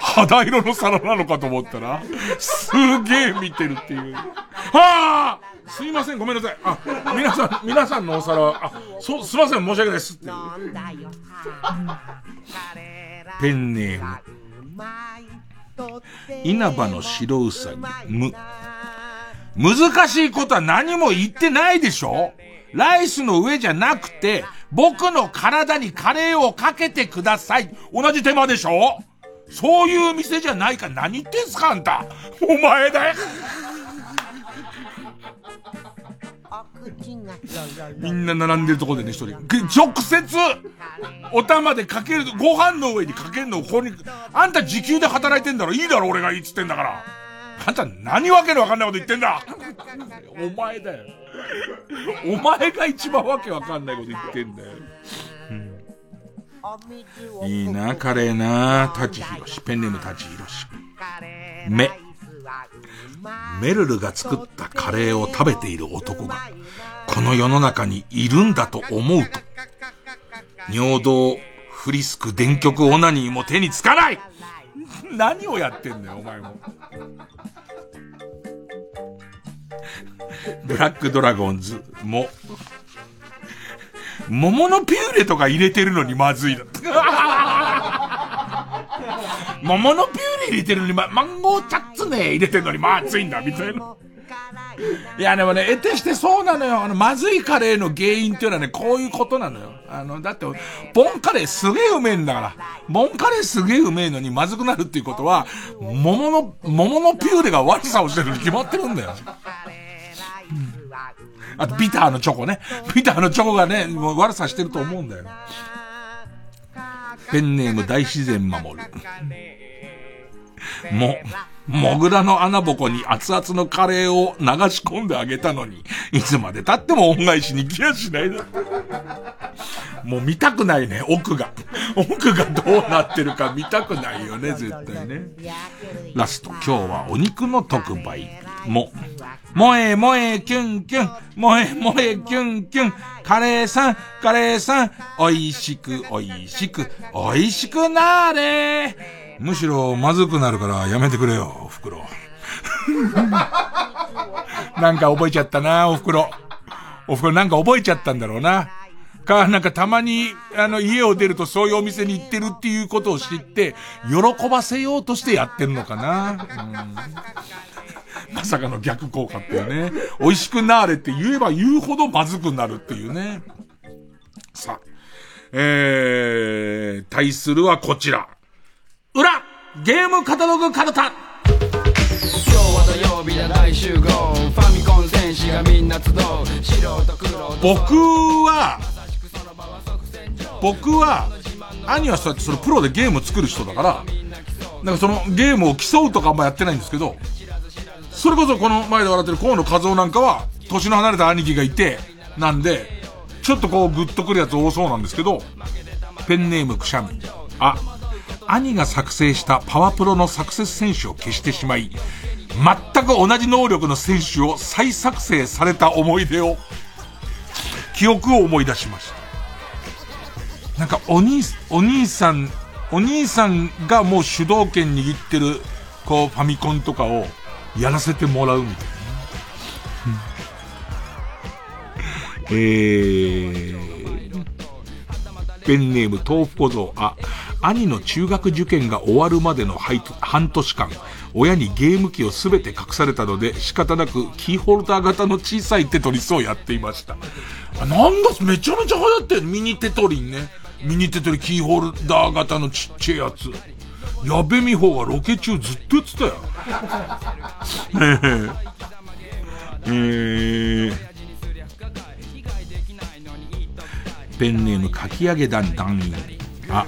肌色の皿なのかと思ったら、すげえ見てるっていう。はあすいません、ごめんなさい。あ、皆さん、皆さんのお皿は、あ、そう、すいません、申し訳ないですっ。ペンネーム。稲葉の白うさぎ、む。難しいことは何も言ってないでしょライスの上じゃなくて、僕の体にカレーをかけてください。同じ手間でしょそういう店じゃないか何言ってんすかあんた。お前だよ。みんな並んでるとこでね、一人。直接、お玉でかける、ご飯の上にかけるのをここに、あんた時給で働いてんだろいいだろ俺がいいっつってんだから。あんた何わけのわかんないこと言ってんだお前だよ。お前が一番わけわかんないこと言ってんだよ。うん、いいな、カレーな。舘ひろし。ペンネーム舘ひろし。目。メルルが作ったカレーを食べている男が、この世の中にいるんだと思うと、尿道、フリスク、電極、オナニーも手につかない何をやってんだよ、お前も。ブラックドラゴンズも、桃のピューレとか入れてるのにまずいの。<laughs> 桃のピューレ入れてるのに、ま、マンゴーチャッツネ入れてるのにまずいんだ、みたいな。いや、でもね、得てしてそうなのよ。あの、まずいカレーの原因っていうのはね、こういうことなのよ。あの、だって、ボンカレーすげえうめえんだから。ボンカレーすげえうめえのにまずくなるっていうことは、桃の、桃のピューレが悪さをしてるに決まってるんだよ。あと、ビターのチョコね。ビターのチョコがね、もう悪さしてると思うんだよ。ペンネーム大自然守る。も、モグラの穴ぼこに熱々のカレーを流し込んであげたのに、いつまで経っても恩返しに来やしないだ。もう見たくないね、奥が。奥がどうなってるか見たくないよね、絶対ね。ラスト、今日はお肉の特売。も、もえもえキュンキュン、もえもえキュンキュン、カレーさん、カレーさん、おいしく、おいしく、おいしくなれ。むしろまずくなるからやめてくれよ、おふくろ。<laughs> なんか覚えちゃったな、おふくろ。おふくろなんか覚えちゃったんだろうな。か、なんかたまに、あの、家を出るとそういうお店に行ってるっていうことを知って、喜ばせようとしてやってんのかな。うん、まさかの逆効果っていうね。美味しくなーれって言えば言うほどまずくなるっていうね。さあ、えー、対するはこちら。裏ゲームカタログカルタ。今日は土曜日だ大集合。ファミコン戦士がみんな集う。素人苦労僕は僕は兄はそうやってそのプロでゲーム作る人だからなんかそのゲームを競うとかあんまやってないんですけどそれこそこの前で笑ってる河野和夫なんかは年の離れた兄貴がいてなんでちょっとこうグッとくるやつ多そうなんですけどペンネームくしゃみ。あ兄が作成したパワプロのサクセス選手を消してしまい、全く同じ能力の選手を再作成された思い出を、記憶を思い出しました。なんかお兄、お兄さん、お兄さんがもう主導権握ってる、こうファミコンとかをやらせてもらうみたいな。えー、ペンネーム豆腐小僧、あ、兄の中学受験が終わるまでの半年間、親にゲーム機をすべて隠されたので仕方なくキーホルダー型の小さいテトリスをやっていました。あなんだ、めちゃめちゃ流行ってるミニテトリンね。ミニテトリキーホルダー型のちっちゃいやつ。矢部美穂がロケ中ずっとやってたよ。<laughs> えー、ペンネームかき上げ団団員。あ、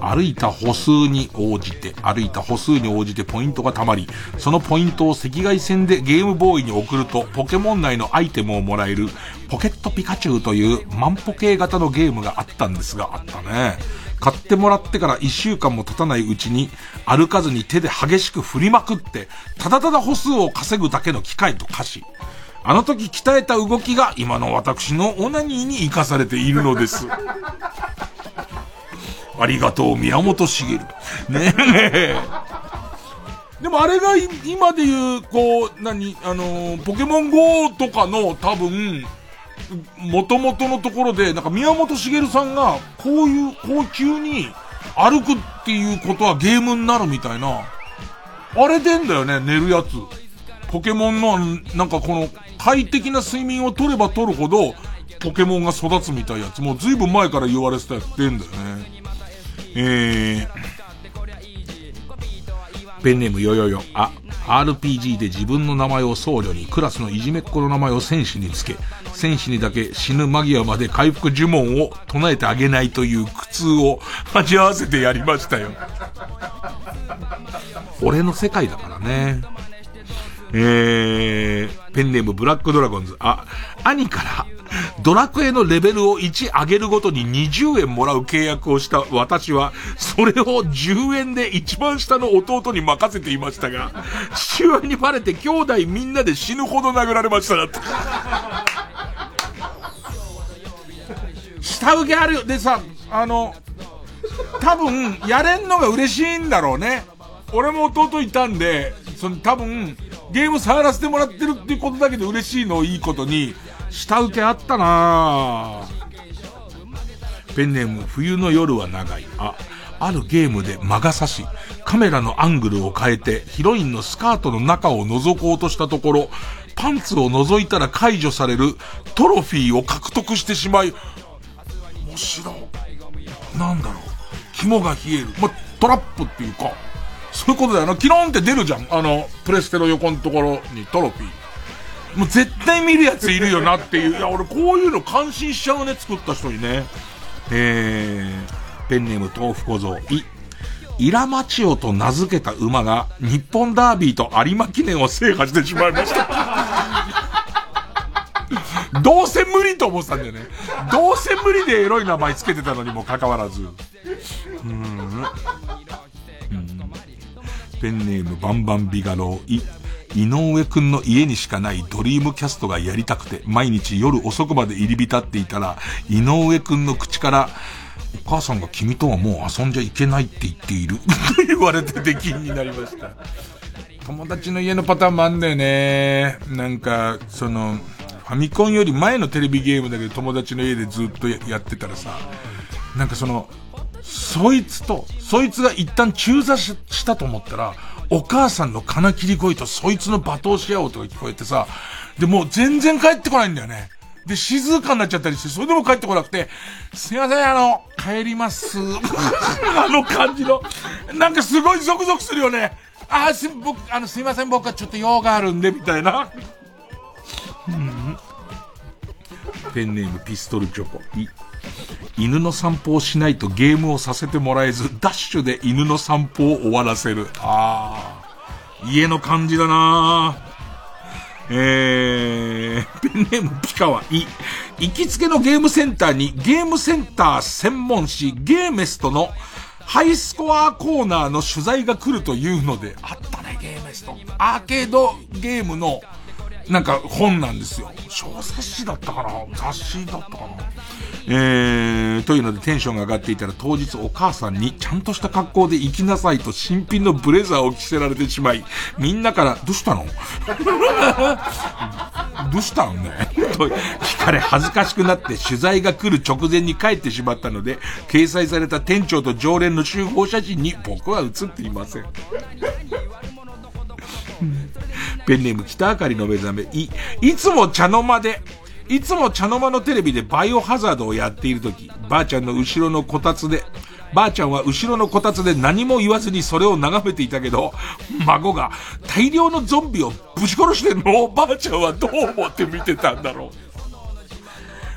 歩いた歩数に応じて、歩いた歩数に応じてポイントが貯まり、そのポイントを赤外線でゲームボーイに送ると、ポケモン内のアイテムをもらえる、ポケットピカチュウという万歩計型のゲームがあったんですが、あったね。買ってもらってから一週間も経たないうちに、歩かずに手で激しく振りまくって、ただただ歩数を稼ぐだけの機械と歌詞。あの時鍛えた動きが今の私のオナニーに活かされているのです。<laughs> ありがとう、宮本茂。ねえ。でもあれが今で言う、こう、何、あのー、ポケモン GO とかの多分、元々のところで、なんか宮本茂さんが、こういう、こう急に歩くっていうことはゲームになるみたいな、あれでんだよね、寝るやつ。ポケモンの、なんかこの、快適な睡眠を取れば取るほど、ポケモンが育つみたいやつ、もうずいぶん前から言われてたやつ出んだよね。えー、ペンネームよよよ。あ、RPG で自分の名前を僧侶に、クラスのいじめっ子の名前を戦士につけ、戦士にだけ死ぬ間際まで回復呪文を唱えてあげないという苦痛を味わわせてやりましたよ。俺の世界だからね。えー、ペンネームブラックドラゴンズ。あ、兄から、ドラクエのレベルを1上げるごとに20円もらう契約をした私は、それを10円で一番下の弟に任せていましたが、父親にバレて兄弟みんなで死ぬほど殴られましたって。下請けあるよ。でさ、あの、多分、やれんのが嬉しいんだろうね。俺も弟いたんで、その多分、ゲーム触らせてもらってるっていうことだけで嬉しいのをいいことに、下請けあったなペンネーム、冬の夜は長い。あ、あるゲームで魔が差し、カメラのアングルを変えて、ヒロインのスカートの中を覗こうとしたところ、パンツを覗いたら解除されるトロフィーを獲得してしまい、面白い。なんだろう。肝が冷える。ま、トラップっていうか、そういうことだよな。キロンって出るじゃん。あの、プレステの横のところにトロフィー。もう絶対見るやついるよなっていう。いや、俺こういうの感心しちゃうね、作った人にね。えー、ペンネーム豆腐小僧。い、イラマチオと名付けた馬が日本ダービーと有馬記念を制覇してしまいました。<laughs> どうせ無理と思ってたんだよね。どうせ無理でエロい名前つけてたのにもかかわらず。うん。ペンネームバンバンビガロー、井上くんの家にしかないドリームキャストがやりたくて、毎日夜遅くまで入り浸っていたら、井上くんの口から、お母さんが君とはもう遊んじゃいけないって言っている <laughs> と言われて出禁になりました。友達の家のパターンもあんだよね。なんか、その、ファミコンより前のテレビゲームだけど友達の家でずっとやってたらさ、なんかその、そいつと、そいつが一旦中座したと思ったら、お母さんの金切り声とそいつの罵倒し合うとか聞こえてさ、で、もう全然帰ってこないんだよね。で、静かになっちゃったりして、それでも帰ってこなくて、すいません、あの、帰ります。<laughs> あの感じの、なんかすごいゾクゾクするよね。あ、す、僕、あの、すいません、僕はちょっと用があるんで、みたいな。うん、ペンネームピストルチョコ。犬の散歩をしないとゲームをさせてもらえず、ダッシュで犬の散歩を終わらせる。ああ。家の感じだなえー、ペンネームピカワイ。行きつけのゲームセンターにゲームセンター専門誌ゲーメストのハイスコアコーナーの取材が来るというので、あったね、ゲーメスト。アーケードゲームのなんか本なんですよ。小冊子だったかな？雑誌だったかな？えー、というのでテンションが上がっていたら当日お母さんにちゃんとした格好で行きなさいと新品のブレザーを着せられてしまい、みんなから、どうしたの？どうしたの？ね。と聞かれ恥ずかしくなって取材が来る直前に帰ってしまったので、掲載された店長と常連の集合写真に僕は写っていません。ペンネーム北あかりの目覚め、い、いつも茶の間で、いつも茶の間のテレビでバイオハザードをやっているとき、ばあちゃんの後ろのこたつで、ばあちゃんは後ろのこたつで何も言わずにそれを眺めていたけど、孫が大量のゾンビをぶち殺してんの？をばあちゃんはどう思って見てたんだろ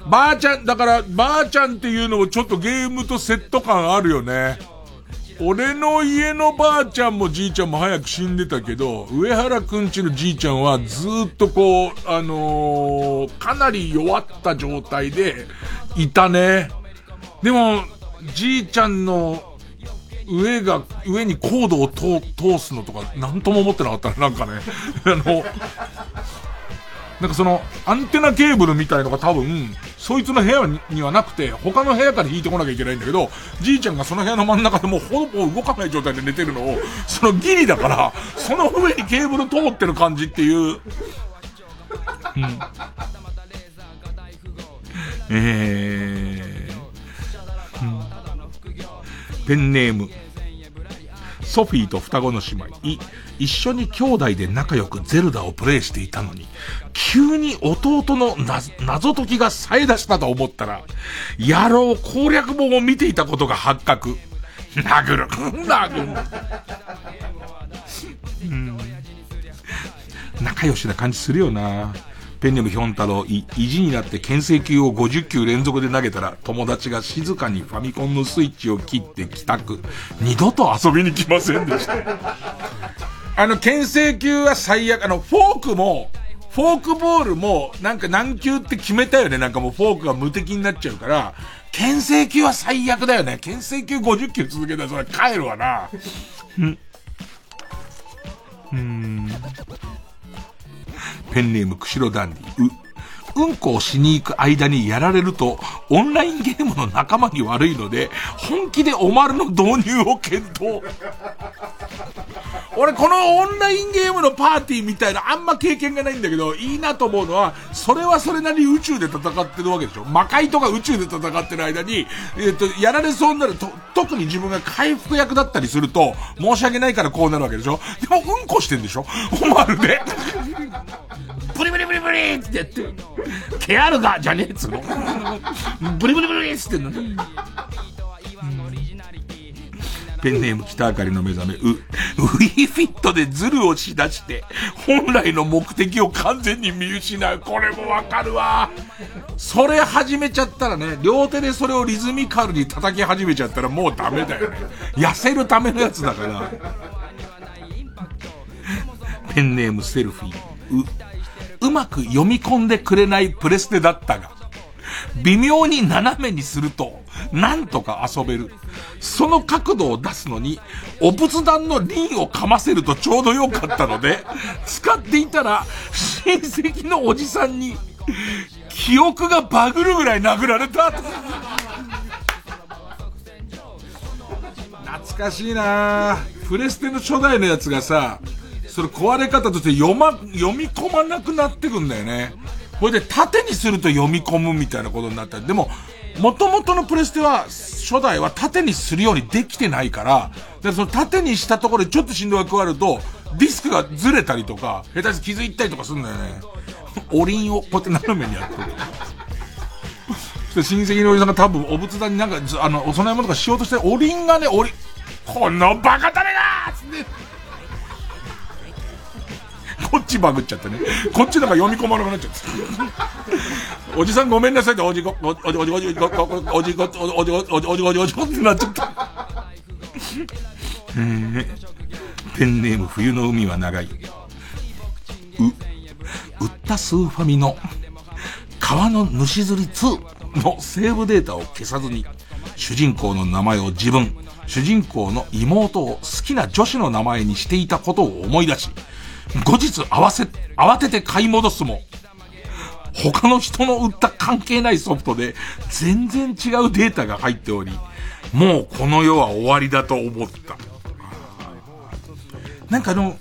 う？ばあちゃん、だから、ばあちゃんっていうのもちょっとゲームとセット感あるよね。俺の家のばあちゃんもじいちゃんも早く死んでたけど、上原くんちのじいちゃんはずっとこう、あのー、かなり弱った状態でいたね。でも、じいちゃんの上が、上にコードを通すのとか、なんとも思ってなかったね、なんかね。あの、なんかその、アンテナケーブルみたいのが多分、そいつの部屋にはなくて、他の部屋から引いてこなきゃいけないんだけど、じいちゃんがその部屋の真ん中でもうほぼ動かない状態で寝てるのを、そのギリだから、その上にケーブル通ってる感じっていう、うん。えー、うん、ペンネーム、ソフィーと双子の姉妹、い、一緒に兄弟で仲良くゼルダをプレイしていたのに、急に弟の謎解きが冴え出したと思ったら、野郎攻略本を見ていたことが発覚。殴る。殴る。うん、仲良しな感じするよな。ペンネームヒョン太郎、い、意地になって牽制球を50球連続で投げたら、友達が静かにファミコンのスイッチを切って帰宅。二度と遊びに来ませんでした。あの、牽制球は最悪、あの、フォークも、フォークボールも、なんか何球って決めたよね。なんかもうフォークが無敵になっちゃうから、牽制球は最悪だよね。牽制球50球続けたらそれ帰るわな。うん。ペンネーム、釧路ダンディ。う、うんこをしに行く間にやられると、オンラインゲームの仲間に悪いので、本気でおまるの導入を検討。俺このオンラインゲームのパーティーみたいなあんま経験がないんだけど、いいなと思うのは、それはそれなりに宇宙で戦ってるわけでしょ魔界とか宇宙で戦ってる間に、えっ、ー、と、やられそうになると、特に自分が回復役だったりすると、申し訳ないからこうなるわけでしょでもうんこしてんでしょまるで。ブリブリブリブリってやって、ケアルガじゃねえっつうの。ブリブリブリって言ってんの。ペンネーム北あかりの目覚め、う、ウィーフィットでズルをしだして、本来の目的を完全に見失う。これもわかるわ。それ始めちゃったらね、両手でそれをリズミカルに叩き始めちゃったらもうダメだよね。痩せるためのやつだから。ペンネームセルフィー。う、うまく読み込んでくれないプレステだったが、微妙に斜めにすると、なんとか遊べる。その角度を出すのに、お仏壇の輪をかませるとちょうどよかったので、使っていたら、親戚のおじさんに、記憶がバグるぐらい殴られた。懐かしいなプレステの初代のやつがさ、それ壊れ方として読ま、読み込まなくなってくんだよね。これで縦にすると読み込むみたいなことになった。でも、元々のプレステは、初代は縦にするようにできてないから、でその縦にしたところでちょっと振動が加わると、ディスクがずれたりとか、下手に傷いたりとかするんだよね。おりんをこうやって斜めにやってる。親戚のおじさんが多分お仏壇になんか、あの、お供え物とかしようとして、おりんがね、おり、このバカタレこっちバグっちゃってね。こっちなんか読み込まなくなっちゃって。おじさんごめんなさいって、おじご、おじ、おじ、おじ、おじ、おじ、おじ、おじ、おじ、おじ、おじ、おじ、おじ、ってなっちゃった。え、ペンネーム冬の海は長い。う、売ったスーファミの、川の主釣り2のセーブデータを消さずに、主人公の名前を自分、主人公の妹を好きな女子の名前にしていたことを思い出し、後日合わせ、慌てて買い戻すも、他の人の売った関係ないソフトで全然違うデータが入っており、もうこの世は終わりだと思った。なんかあの、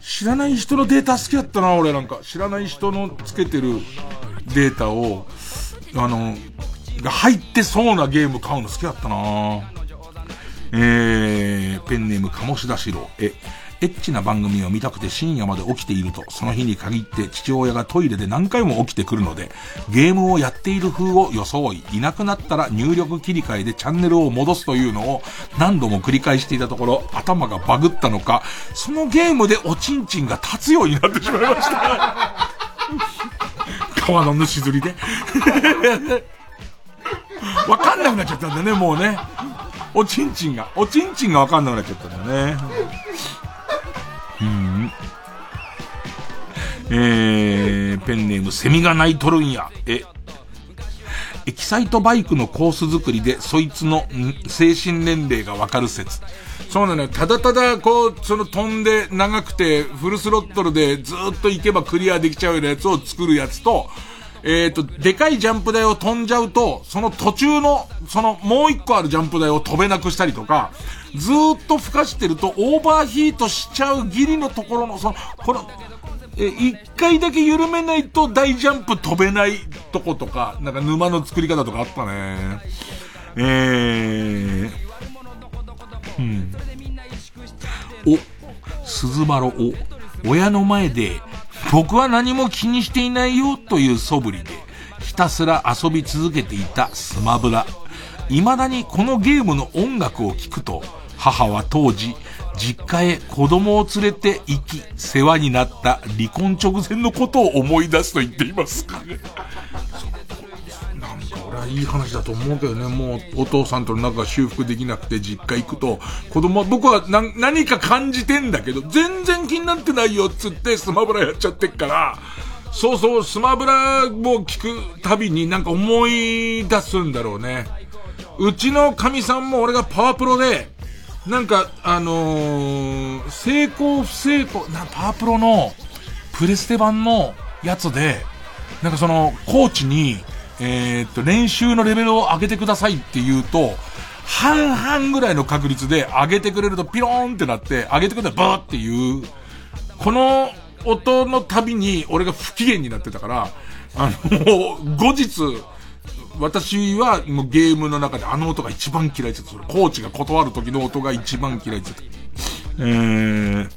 知らない人のデータ好きだったな、俺なんか。知らない人のつけてるデータを、あの、が入ってそうなゲーム買うの好きだったなえー、ペンネーム鴨志田四郎。え、エッチな番組を見たくて深夜まで起きていると、その日に限って父親がトイレで何回も起きてくるので、ゲームをやっている風を装い、いなくなったら入力切り替えでチャンネルを戻すというのを何度も繰り返していたところ、頭がバグったのか、そのゲームでおちんちんが立つようになってしまいました。<laughs> 川の主釣りで。<laughs> わかんなくなっちゃったんだね、もうね。おちんちんが、おちんちんがわかんなくなっちゃったんだね。うん。えー、ペンネームセミが鳴いとるんや。え、エキサイトバイクのコース作りで、そいつの、精神年齢がわかる説。そうなのよ。ただただ、こう、その飛んで長くて、フルスロットルでずっと行けばクリアできちゃうようなやつを作るやつと、えっ、と、でかいジャンプ台を飛んじゃうと、その途中の、そのもう一個あるジャンプ台を飛べなくしたりとか、ずっと吹かしてるとオーバーヒートしちゃうギリのところの、その、この、え、一回だけ緩めないと大ジャンプ飛べないとことか、なんか沼の作り方とかあったね。えー、うん。お、鈴丸お、親の前で、僕は何も気にしていないよという素振りで、ひたすら遊び続けていたスマブラ。未だにこのゲームの音楽を聴くと、母は当時、実家へ子供を連れて行き、世話になった離婚直前のことを思い出すと言っています。なんか俺はいい話だと思うけどね、もうお父さんとの仲が修復できなくて実家行くと、子供は僕は何か感じてんだけど、全然気になってないよっつってスマブラやっちゃってっから、そうそう、スマブラを聞くたびになんか思い出すんだろうね。うちの神さんも俺がパワプロで、なんか、あのー、成功不成功、な、パワプロの、プレステ版のやつで、なんかその、コーチに、えー、っと、練習のレベルを上げてくださいって言うと、半々ぐらいの確率で上げてくれるとピローンってなって、上げてくれたらバーっていう、この音のたびに俺が不機嫌になってたから、あの、後日、私はもうゲームの中であの音が一番嫌いって言った。コーチが断る時の音が一番嫌いって言った。えー、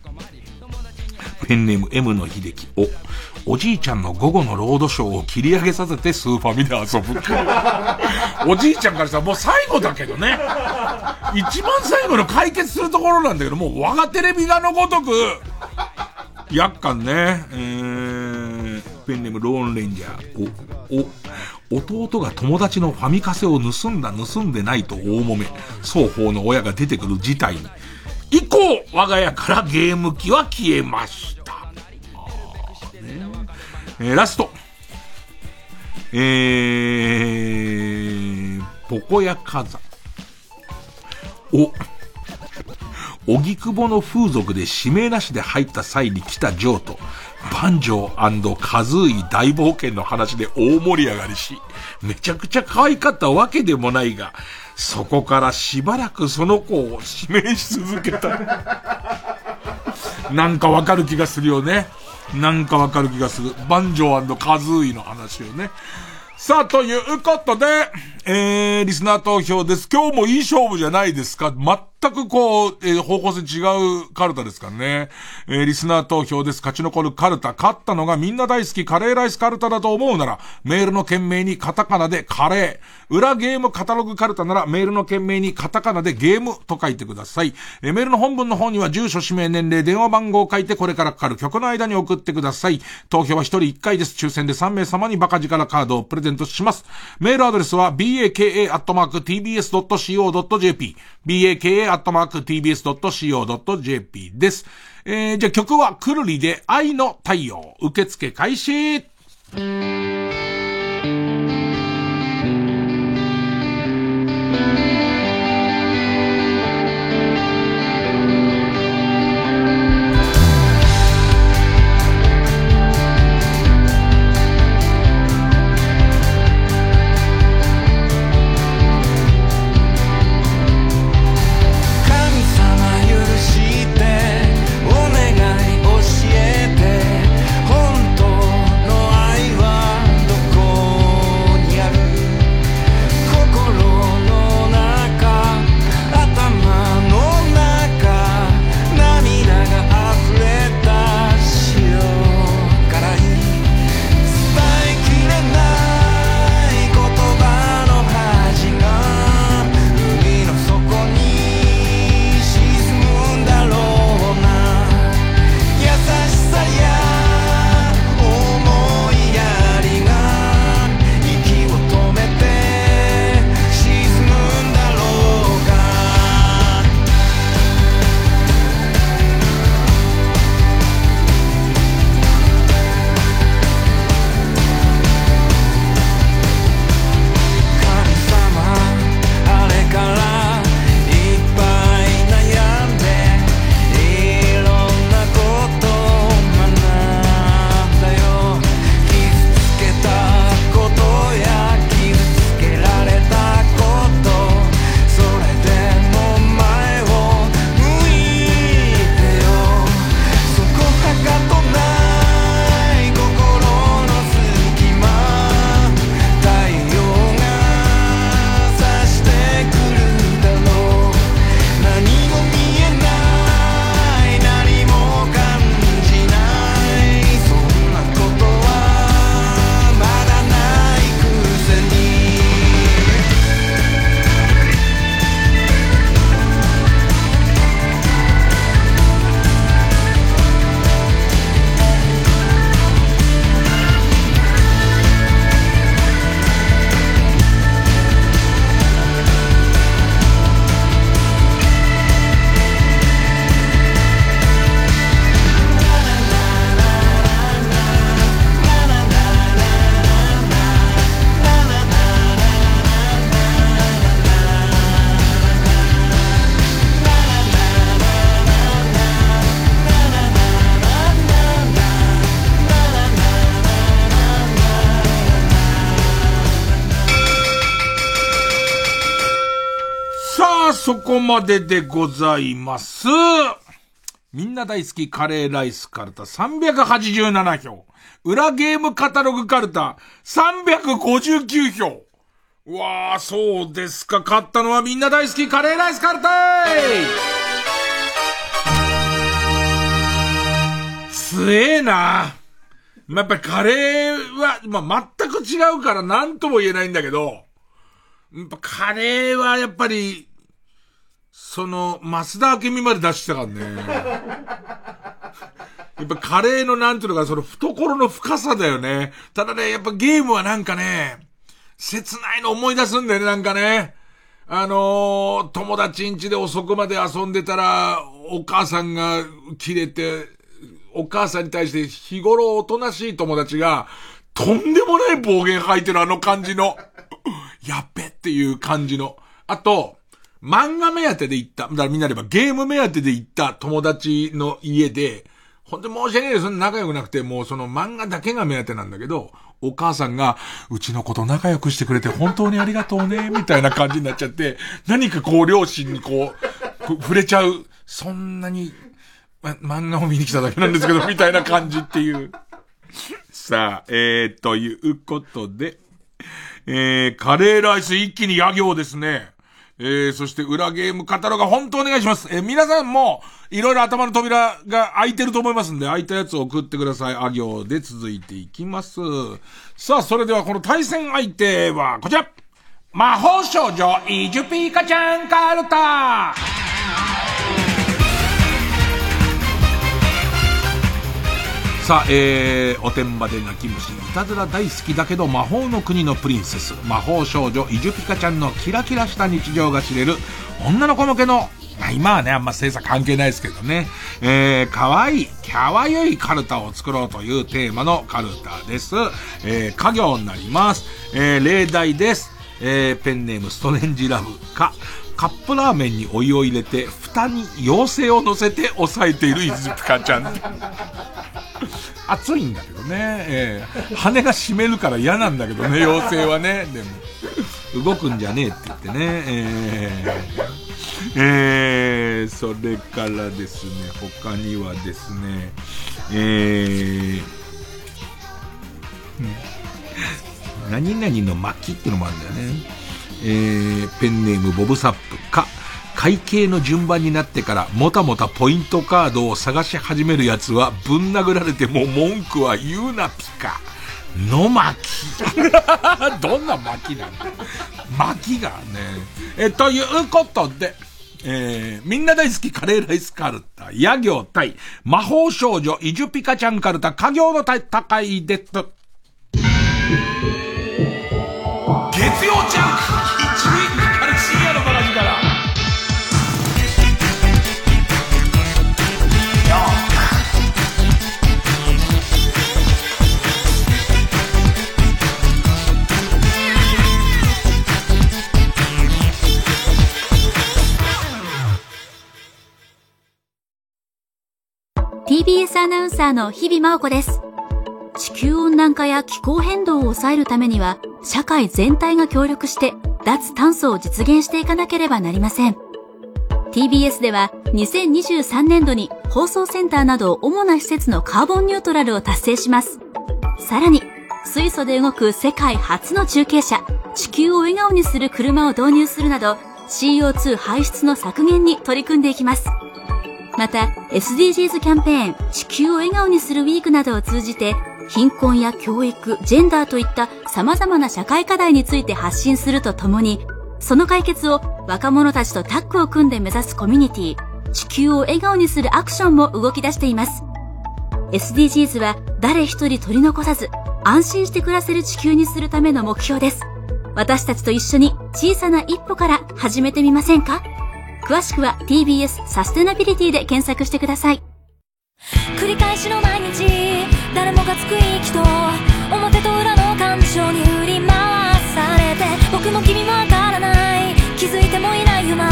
ペンネーム M の秀樹。お、おじいちゃんの午後のロードショーを切り上げさせてスーファミで遊ぶ。おじいちゃんからしたらもう最後だけどね。一番最後の解決するところなんだけど、もう我がテレビがのごとく、厄介ね。えー、ペンネームローンレンジャー。お、お、弟が友達のファミカセを盗んだ盗んでないと大揉め。双方の親が出てくる事態に。以降、我が家からゲーム機は消えました。ね、えー、ラスト。えー、ポコヤカザ。お、荻窪の風俗で指名なしで入った際に来たジョーと、バンジョーカズーイ大冒険の話で大盛り上がりし、めちゃくちゃ可愛かったわけでもないが、そこからしばらくその子を指名し続けた。<laughs> なんかわかる気がするよね。なんかわかる気がする。バンジョーカズーイの話をね。さあ、ということで、えー、リスナー投票です。今日もいい勝負じゃないですか。全くこう、えー、方向性違うカルタですからね。えー、リスナー投票です。勝ち残るカルタ。勝ったのがみんな大好きカレーライスカルタだと思うなら、メールの件名にカタカナでカレー。裏ゲームカタログカルタなら、メールの件名にカタカナでゲームと書いてください。えー、メールの本文の方には住所、氏名、年齢、電話番号を書いてこれからかかる曲の間に送ってください。投票は1人1回です。抽選で3名様にバカ力カードをプレゼントします。メールアドレスは baka.tbs.co.jp baka.tbs.co.jp です。えー、じゃあ曲はくるりで愛の太陽。受付開始ででございます。みんな大好きカレーライスカルタ387票。裏ゲームカタログカルタ359票。うわあ、そうですか。勝ったのはみんな大好きカレーライスカルタすええな。まあ、やっぱりカレーは、まあ、全く違うから何とも言えないんだけど、やっぱカレーはやっぱり、その、増田明美まで出してたからね。<laughs> やっぱカレーのなんていうのか、その懐の深さだよね。ただね、やっぱゲームはなんかね、切ないの思い出すんだよね、なんかね。あのー、友達ん家で遅くまで遊んでたら、お母さんが切れて、お母さんに対して日頃おとなしい友達が、とんでもない暴言吐いてるあの感じの、<laughs> やっべっていう感じの。あと、漫画目当てで行った、だからみんなでばゲーム目当てで行った友達の家で、ほんと申し訳ないです。仲良くなくて、もうその漫画だけが目当てなんだけど、お母さんが、うちの子と仲良くしてくれて本当にありがとうね、みたいな感じになっちゃって、何かこう両親にこう、触れちゃう、そんなに、ま、漫画を見に来ただけなんですけど、みたいな感じっていう。さあ、えー、ということで、えー、カレーライス一気に野行ですね。えー、そして裏ゲームカタログ本当お願いします。えー、皆さんも、いろいろ頭の扉が開いてると思いますんで、開いたやつを送ってください。あ行で続いていきます。さあ、それではこの対戦相手はこちら魔法少女イジュピーカちゃんカルタさあ、えー、おてんばで泣き虫、たずら大好きだけど魔法の国のプリンセス、魔法少女イジュピカちゃんのキラキラした日常が知れる、女の子向けの、まあ、今はね、あんま精査関係ないですけどね、えー、かわいい、キャワゆいカルタを作ろうというテーマのカルタです。えー、家業になります。えー、例題です。えー、ペンネームストレンジラブか、カップラーメンにお湯を入れて、蓋に妖精を乗せて押さえているイズピカちゃん。<laughs> 熱いんだけどね。えー、羽が締めるから嫌なんだけどね、妖精はね。でも、動くんじゃねえって言ってね。えー、えー、それからですね、他にはですね、えー、何々の巻っていうのもあるんだよね。えー、ペンネームボブサップか、会計の順番になってからもたもたポイントカードを探し始める奴はぶん殴られても文句は言うなピカ。の巻。<laughs> どんな巻なんだ巻がね。え、ということで、えー、みんな大好きカレーライスカルタ、野行対魔法少女イジュピカちゃんカルタ、家業の戦いです。月曜 TBS アナウンサーの日々真央子です。地球温暖化や気候変動を抑えるためには、社会全体が協力して脱炭素を実現していかなければなりません。TBS では2023年度に放送センターなど主な施設のカーボンニュートラルを達成します。さらに、水素で動く世界初の中継車、地球を笑顔にする車を導入するなど、CO2 排出の削減に取り組んでいきます。また SDGs キャンペーン地球を笑顔にするウィークなどを通じて貧困や教育、ジェンダーといった様々な社会課題について発信するとともに、その解決を若者たちとタッグを組んで目指すコミュニティ、地球を笑顔にするアクションも動き出しています。SDGs は誰一人取り残さず、安心して暮らせる地球にするための目標です。私たちと一緒に小さな一歩から始めてみませんか？詳しくは TBS サステナビリティで検索してください。繰り返しの毎日誰もがつく息と表と裏の感情に振り回されて僕も君もわからない。気づいてもいない今。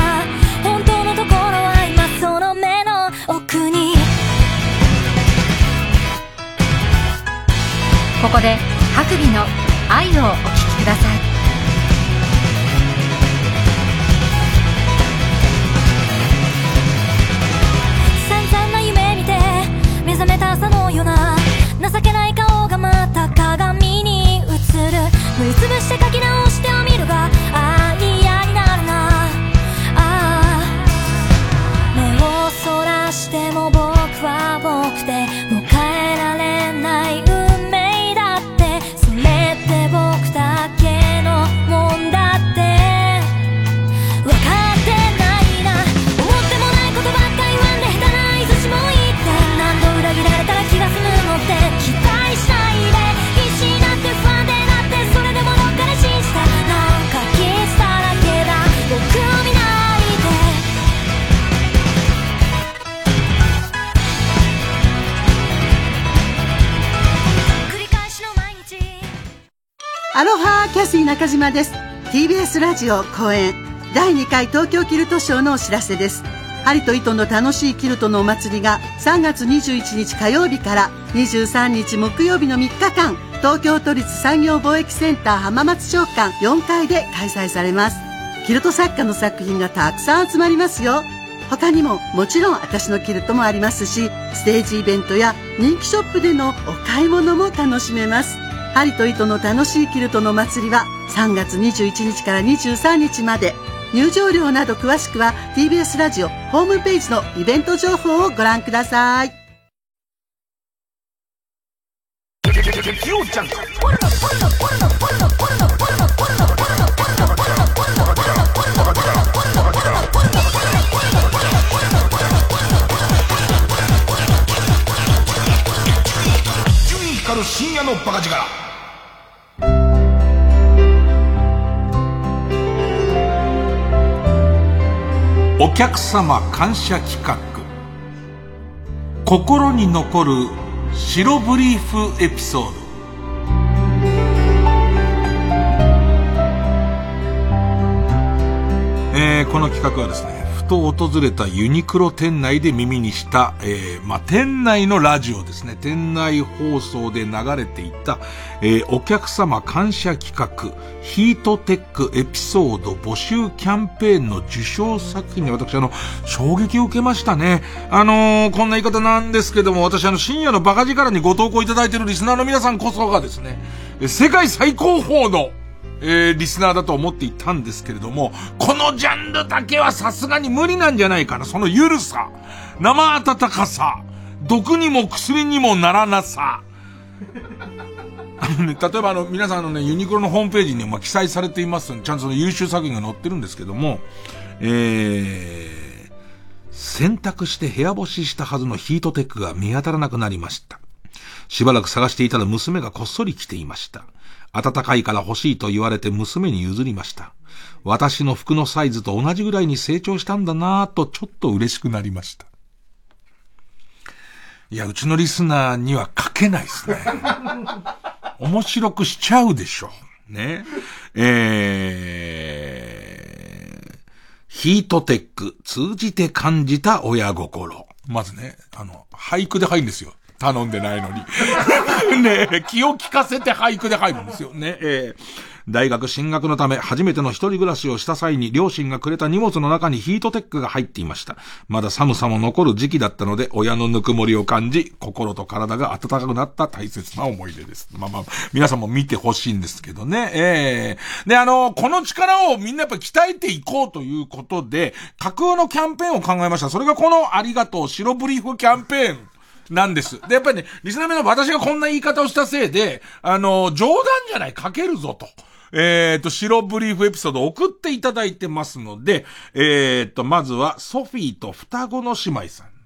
本当のところは今その目の奥に。ここで白尾の愛をお聴きくださいアロハキャスイ中島です。TBS ラジオ公演。第2回東京キルトショーのお知らせです。針と糸の楽しいキルトのお祭りが3月21日火曜日から23日木曜日の3日間東京都立産業貿易センター浜松商館4階で開催されます。キルト作家の作品がたくさん集まりますよ。他にももちろん私のキルトもありますしステージイベントや人気ショップでのお買い物も楽しめます。針と糸の楽しいキルトの祭りは3月21日から23日まで入場料など詳しくは TBS ラジオホームページのイベント情報をご覧ください夜のバカ力。お客様感謝企画。心に残る白ブリーフエピソード。えー、この企画はですねと訪れたユニクロ店内で耳にした、えー、まあ、店内のラジオですね。店内放送で流れていた、えー、お客様感謝企画、ヒートテックエピソード募集キャンペーンの受賞作品に私あの、衝撃を受けましたね。あのー、こんな言い方なんですけども、私あの、深夜のバカ力にご投稿いただいているリスナーの皆さんこそがですね、世界最高峰のえー、リスナーだと思っていたんですけれども、このジャンルだけはさすがに無理なんじゃないかな。そのゆるさ、生温かさ、毒にも薬にもならなさ。例えばあの、皆さんのね、ユニクロのホームページにま記載されていますちゃんとその優秀作品が載ってるんですけども、えー、選択して部屋干ししたはずのヒートテックが見当たらなくなりました。しばらく探していたら娘がこっそり来ていました。暖かいから欲しいと言われて娘に譲りました。私の服のサイズと同じぐらいに成長したんだなぁとちょっと嬉しくなりました。いや、うちのリスナーには書けないですね。<laughs> 面白くしちゃうでしょ。ね。えー、ヒートテック、通じて感じた親心。まずね、あの、俳句で入るんですよ。頼んでないのに。<laughs> <laughs> ね気を利かせて俳句で入るんですよね。えー、大学進学のため初めての一人暮らしをした際に両親がくれた荷物の中にヒートテックが入っていました。まだ寒さも残る時期だったので親のぬくもりを感じ、心と体が温かくなった大切な思い出です。まあまあ、皆さんも見てほしいんですけどね。ええー、で、あの、この力をみんなやっぱ鍛えていこうということで、架空のキャンペーンを考えました。それがこのありがとう白ブリーフキャンペーン。なんです。で、やっぱりね、リスナーの私がこんな言い方をしたせいで、あの、冗談じゃない、書けるぞと。えっ、ー、と、白ブリーフエピソード送っていただいてますので、えっ、ー、と、まずは、ソフィーと双子の姉妹さん。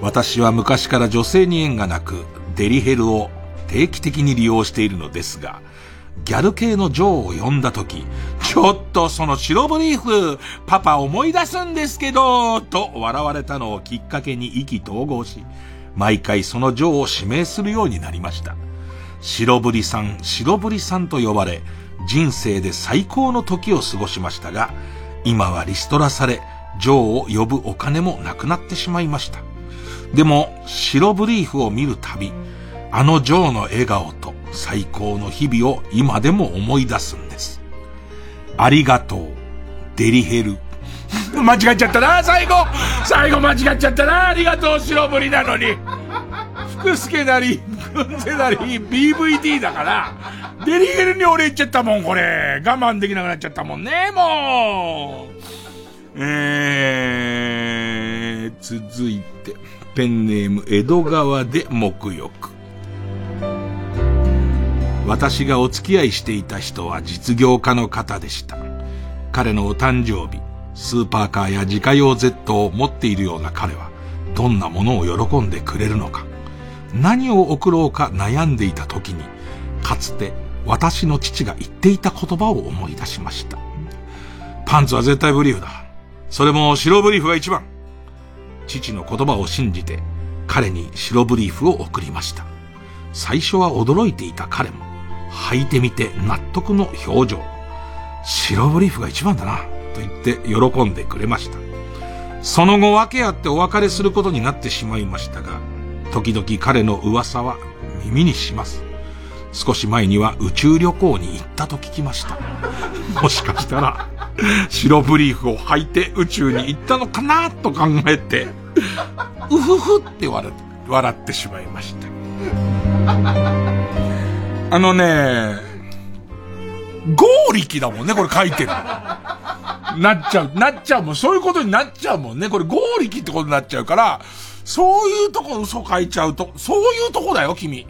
私は昔から女性に縁がなく、デリヘルを定期的に利用しているのですが、ギャル系のジョーを呼んだ時、ちょっとその白ブリーフ、パパ思い出すんですけど、と笑われたのをきっかけに意気投合し、毎回そのジョーを指名するようになりました。白ブリさん、白ブリさんと呼ばれ、人生で最高の時を過ごしましたが、今はリストラされ、ジョーを呼ぶお金もなくなってしまいました。でも、白ブリーフを見るたび、あのジョーの笑顔と最高の日々を今でも思い出すんです。ありがとう、デリヘル。<laughs> 間違っちゃったな、最後最後間違っちゃったな、ありがとう、白ぶりなのに。福助なり、軍勢なり、BVD だから、デリヘルに俺言っちゃったもん、これ。我慢できなくなっちゃったもんね、もう。えー、続いて、ペンネーム、江戸川で沐浴。私がお付き合いしていた人は実業家の方でした。彼のお誕生日、スーパーカーや自家用 Z を持っているような彼は、どんなものを喜んでくれるのか、何を送ろうか悩んでいた時に、かつて私の父が言っていた言葉を思い出しました。パンツは絶対ブリーフだ。それも白ブリーフが一番。父の言葉を信じて、彼に白ブリーフを送りました。最初は驚いていた彼も、履いてみて納得の表情。白ブリーフが一番だな、と言って喜んでくれました。その後訳あってお別れすることになってしまいましたが、時々彼の噂は耳にします。少し前には宇宙旅行に行ったと聞きました。もしかしたら、白ブリーフを履いて宇宙に行ったのかなと考えて、うふふって笑ってしまいました。あのね、合力だもんね、これ書いてる。なっちゃう、なっちゃうもん、そういうことになっちゃうもんね。これ合力ってことになっちゃうから、そういうとこ嘘書いちゃうと、そういうとこだよ、君。<laughs> ね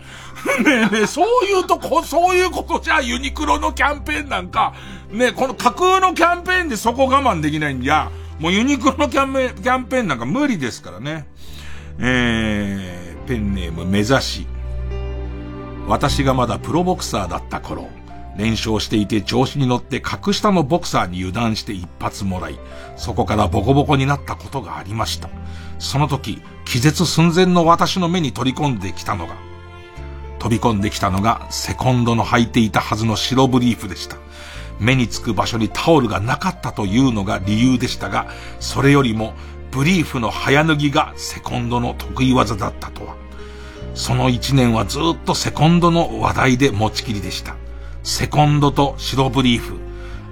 えねえ、そういうとこ、そういうことじゃユニクロのキャンペーンなんか、ねえ、この架空のキャンペーンでそこ我慢できないんじゃ、もうユニクロのキャンペーン、キャンペーンなんか無理ですからね。えー、ペンネーム目指し。私がまだプロボクサーだった頃、連勝していて調子に乗って格下のボクサーに油断して一発もらい、そこからボコボコになったことがありました。その時、気絶寸前の私の目に取り込んできたのが、飛び込んできたのがセコンドの履いていたはずの白ブリーフでした。目につく場所にタオルがなかったというのが理由でしたが、それよりもブリーフの早脱ぎがセコンドの得意技だったとは。その一年はずっとセコンドの話題で持ちきりでした。セコンドと白ブリーフ。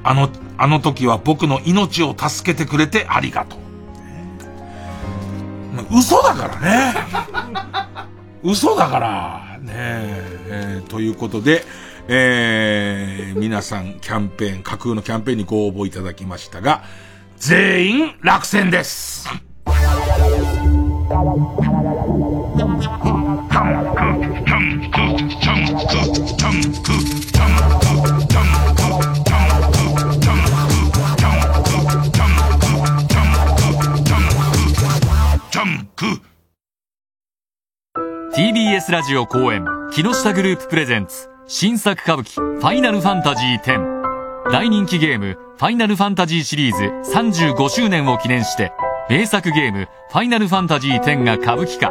あの、あの時は僕の命を助けてくれてありがとう。嘘だからね。嘘だから、ねえー、ということで、えー、皆さんキャンペーン、架空のキャンペーンにご応募いただきましたが、全員落選です。TBS ラジオ公演木下グループプレゼンツ新作歌舞伎ファイナルファンタジー10大人気ゲームファイナルファンタジーシリーズ35周年を記念して名作ゲームファイナルファンタジー10が歌舞伎化。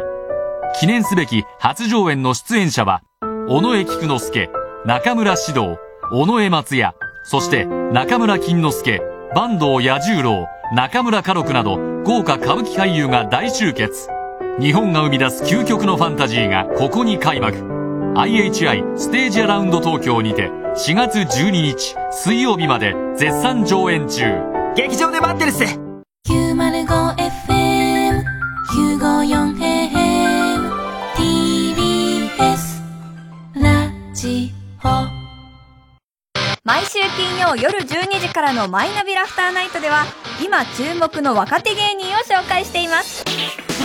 記念すべき初上演の出演者は尾上菊之助中村獅童尾上松也そして中村金之助坂東彌十郎中村家禄など豪華歌舞伎俳優が大集結。日本が生み出す究極のファンタジーがここに開幕。IHI ステージアラウンド東京にて4月12日水曜日まで絶賛上演中。劇場で待ってるっす。905FM954AM TBS ラジオ。毎週金曜夜12時からのマイナビラフターナイトでは今注目の若手芸人を紹介しています。ピ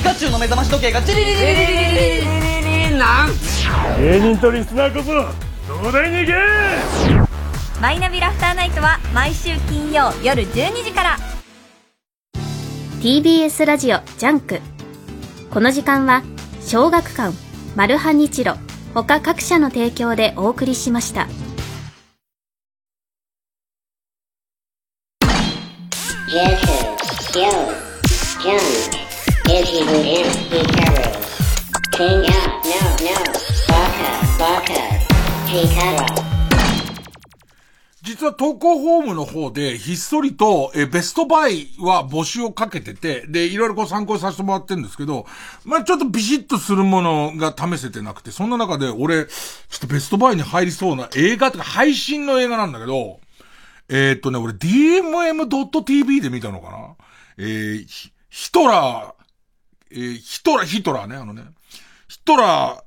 カチュウの目覚まし時計がジリリリリリリリリリなん芸人とリスナーこそ東大に行けマイナビラフターナイトは毎週金曜夜12時から。TBS ラジオジャンク。この時間は小学館マルハニチロ他各社の提供でお送りしました。は投稿フォームの方で、ひっそりと、え、ベストバイは募集をかけてて、で、いろいろこう参考させてもらってるんですけど、まあちょっとビシッとするものが試せてなくて、そんな中で俺、ちょっとベストバイに入りそうな映画とか配信の映画なんだけど、えー、っとね、俺 DMM.tv で見たのかな？えー、ヒトラー、えー、ヒトラー、ヒトラーね、あのね。ヒトラー、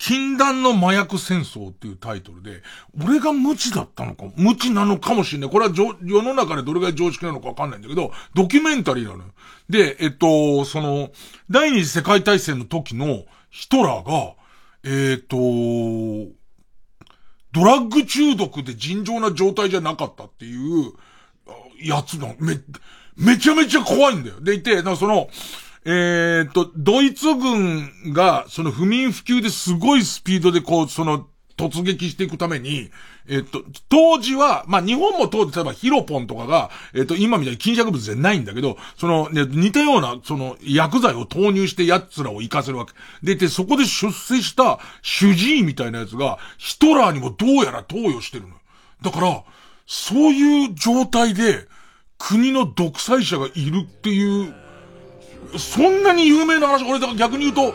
禁断の麻薬戦争っていうタイトルで、俺が無知だったのか、無知なのかもしれない。これは世の中でどれぐらい常識なのかわかんないんだけど、ドキュメンタリーなのよ。で、えっと、その、第二次世界大戦の時のヒトラーが、えっと、ドラッグ中毒で尋常な状態じゃなかったっていうやつの、め、めちゃめちゃ怖いんだよ。でいて、その、えー、っと、ドイツ軍が、その不眠不休ですごいスピードでこう、その、突撃していくために、えっと、当時は、まあ、日本も当時、例えばヒロポンとかが、えっと、今みたいに禁止薬物じゃないんだけど、その、ね、似たような、その、薬剤を投入して奴らを行かせるわけ。で、で、そこで出世した主治医みたいなやつが、ヒトラーにもどうやら投与してるの。だから、そういう状態で、国の独裁者がいるっていう、そんなに有名な話、俺だ逆に言うと、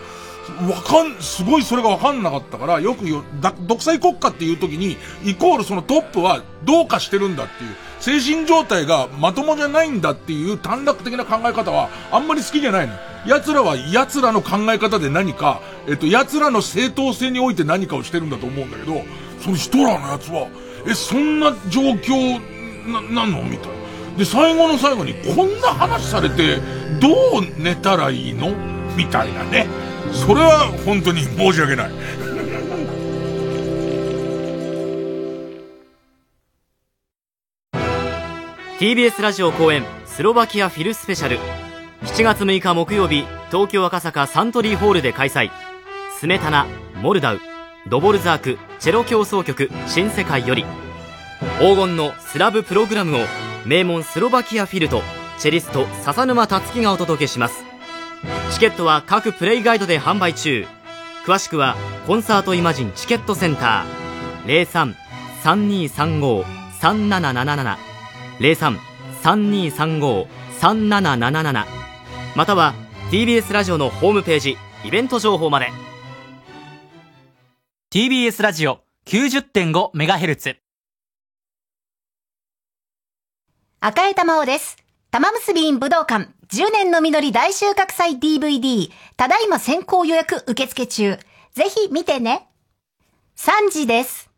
わかん、すごいそれがわかんなかったから、よくよ、だ独裁国家っていう時に、イコールそのトップはどうかしてるんだっていう、精神状態がまともじゃないんだっていう短絡的な考え方は、あんまり好きじゃないの。奴らは奴らの考え方で何か、えっと、奴らの正当性において何かをしてるんだと思うんだけど、そのヒトラーのやつは、え、そんな状況、な、なんの？みたいな。で、最後の最後にこんな話されて、どう寝たらいいの？みたいなね。それは本当に申し訳ない。TBS ラジオ公演スロバキアフィルスペシャル。7月6日木曜日東京赤坂サントリーホールで開催。スメタナモルダウ。ドボルザークチェロ協奏曲新世界より。黄金のスラブプログラムを名門スロバキアフィルとチェリスト笹沼達樹がお届けします。チケットは各プレイガイドで販売中。詳しくはコンサートイマジンチケットセンター。03-3235-3777 03-3235-3777または TBS ラジオのホームページイベント情報まで。TBS ラジオ 90.5MHz 赤江玉緒です。玉結び院武道館10年の実り大収穫祭 DVD ただいま先行予約受付中。ぜひ見てね。3時です。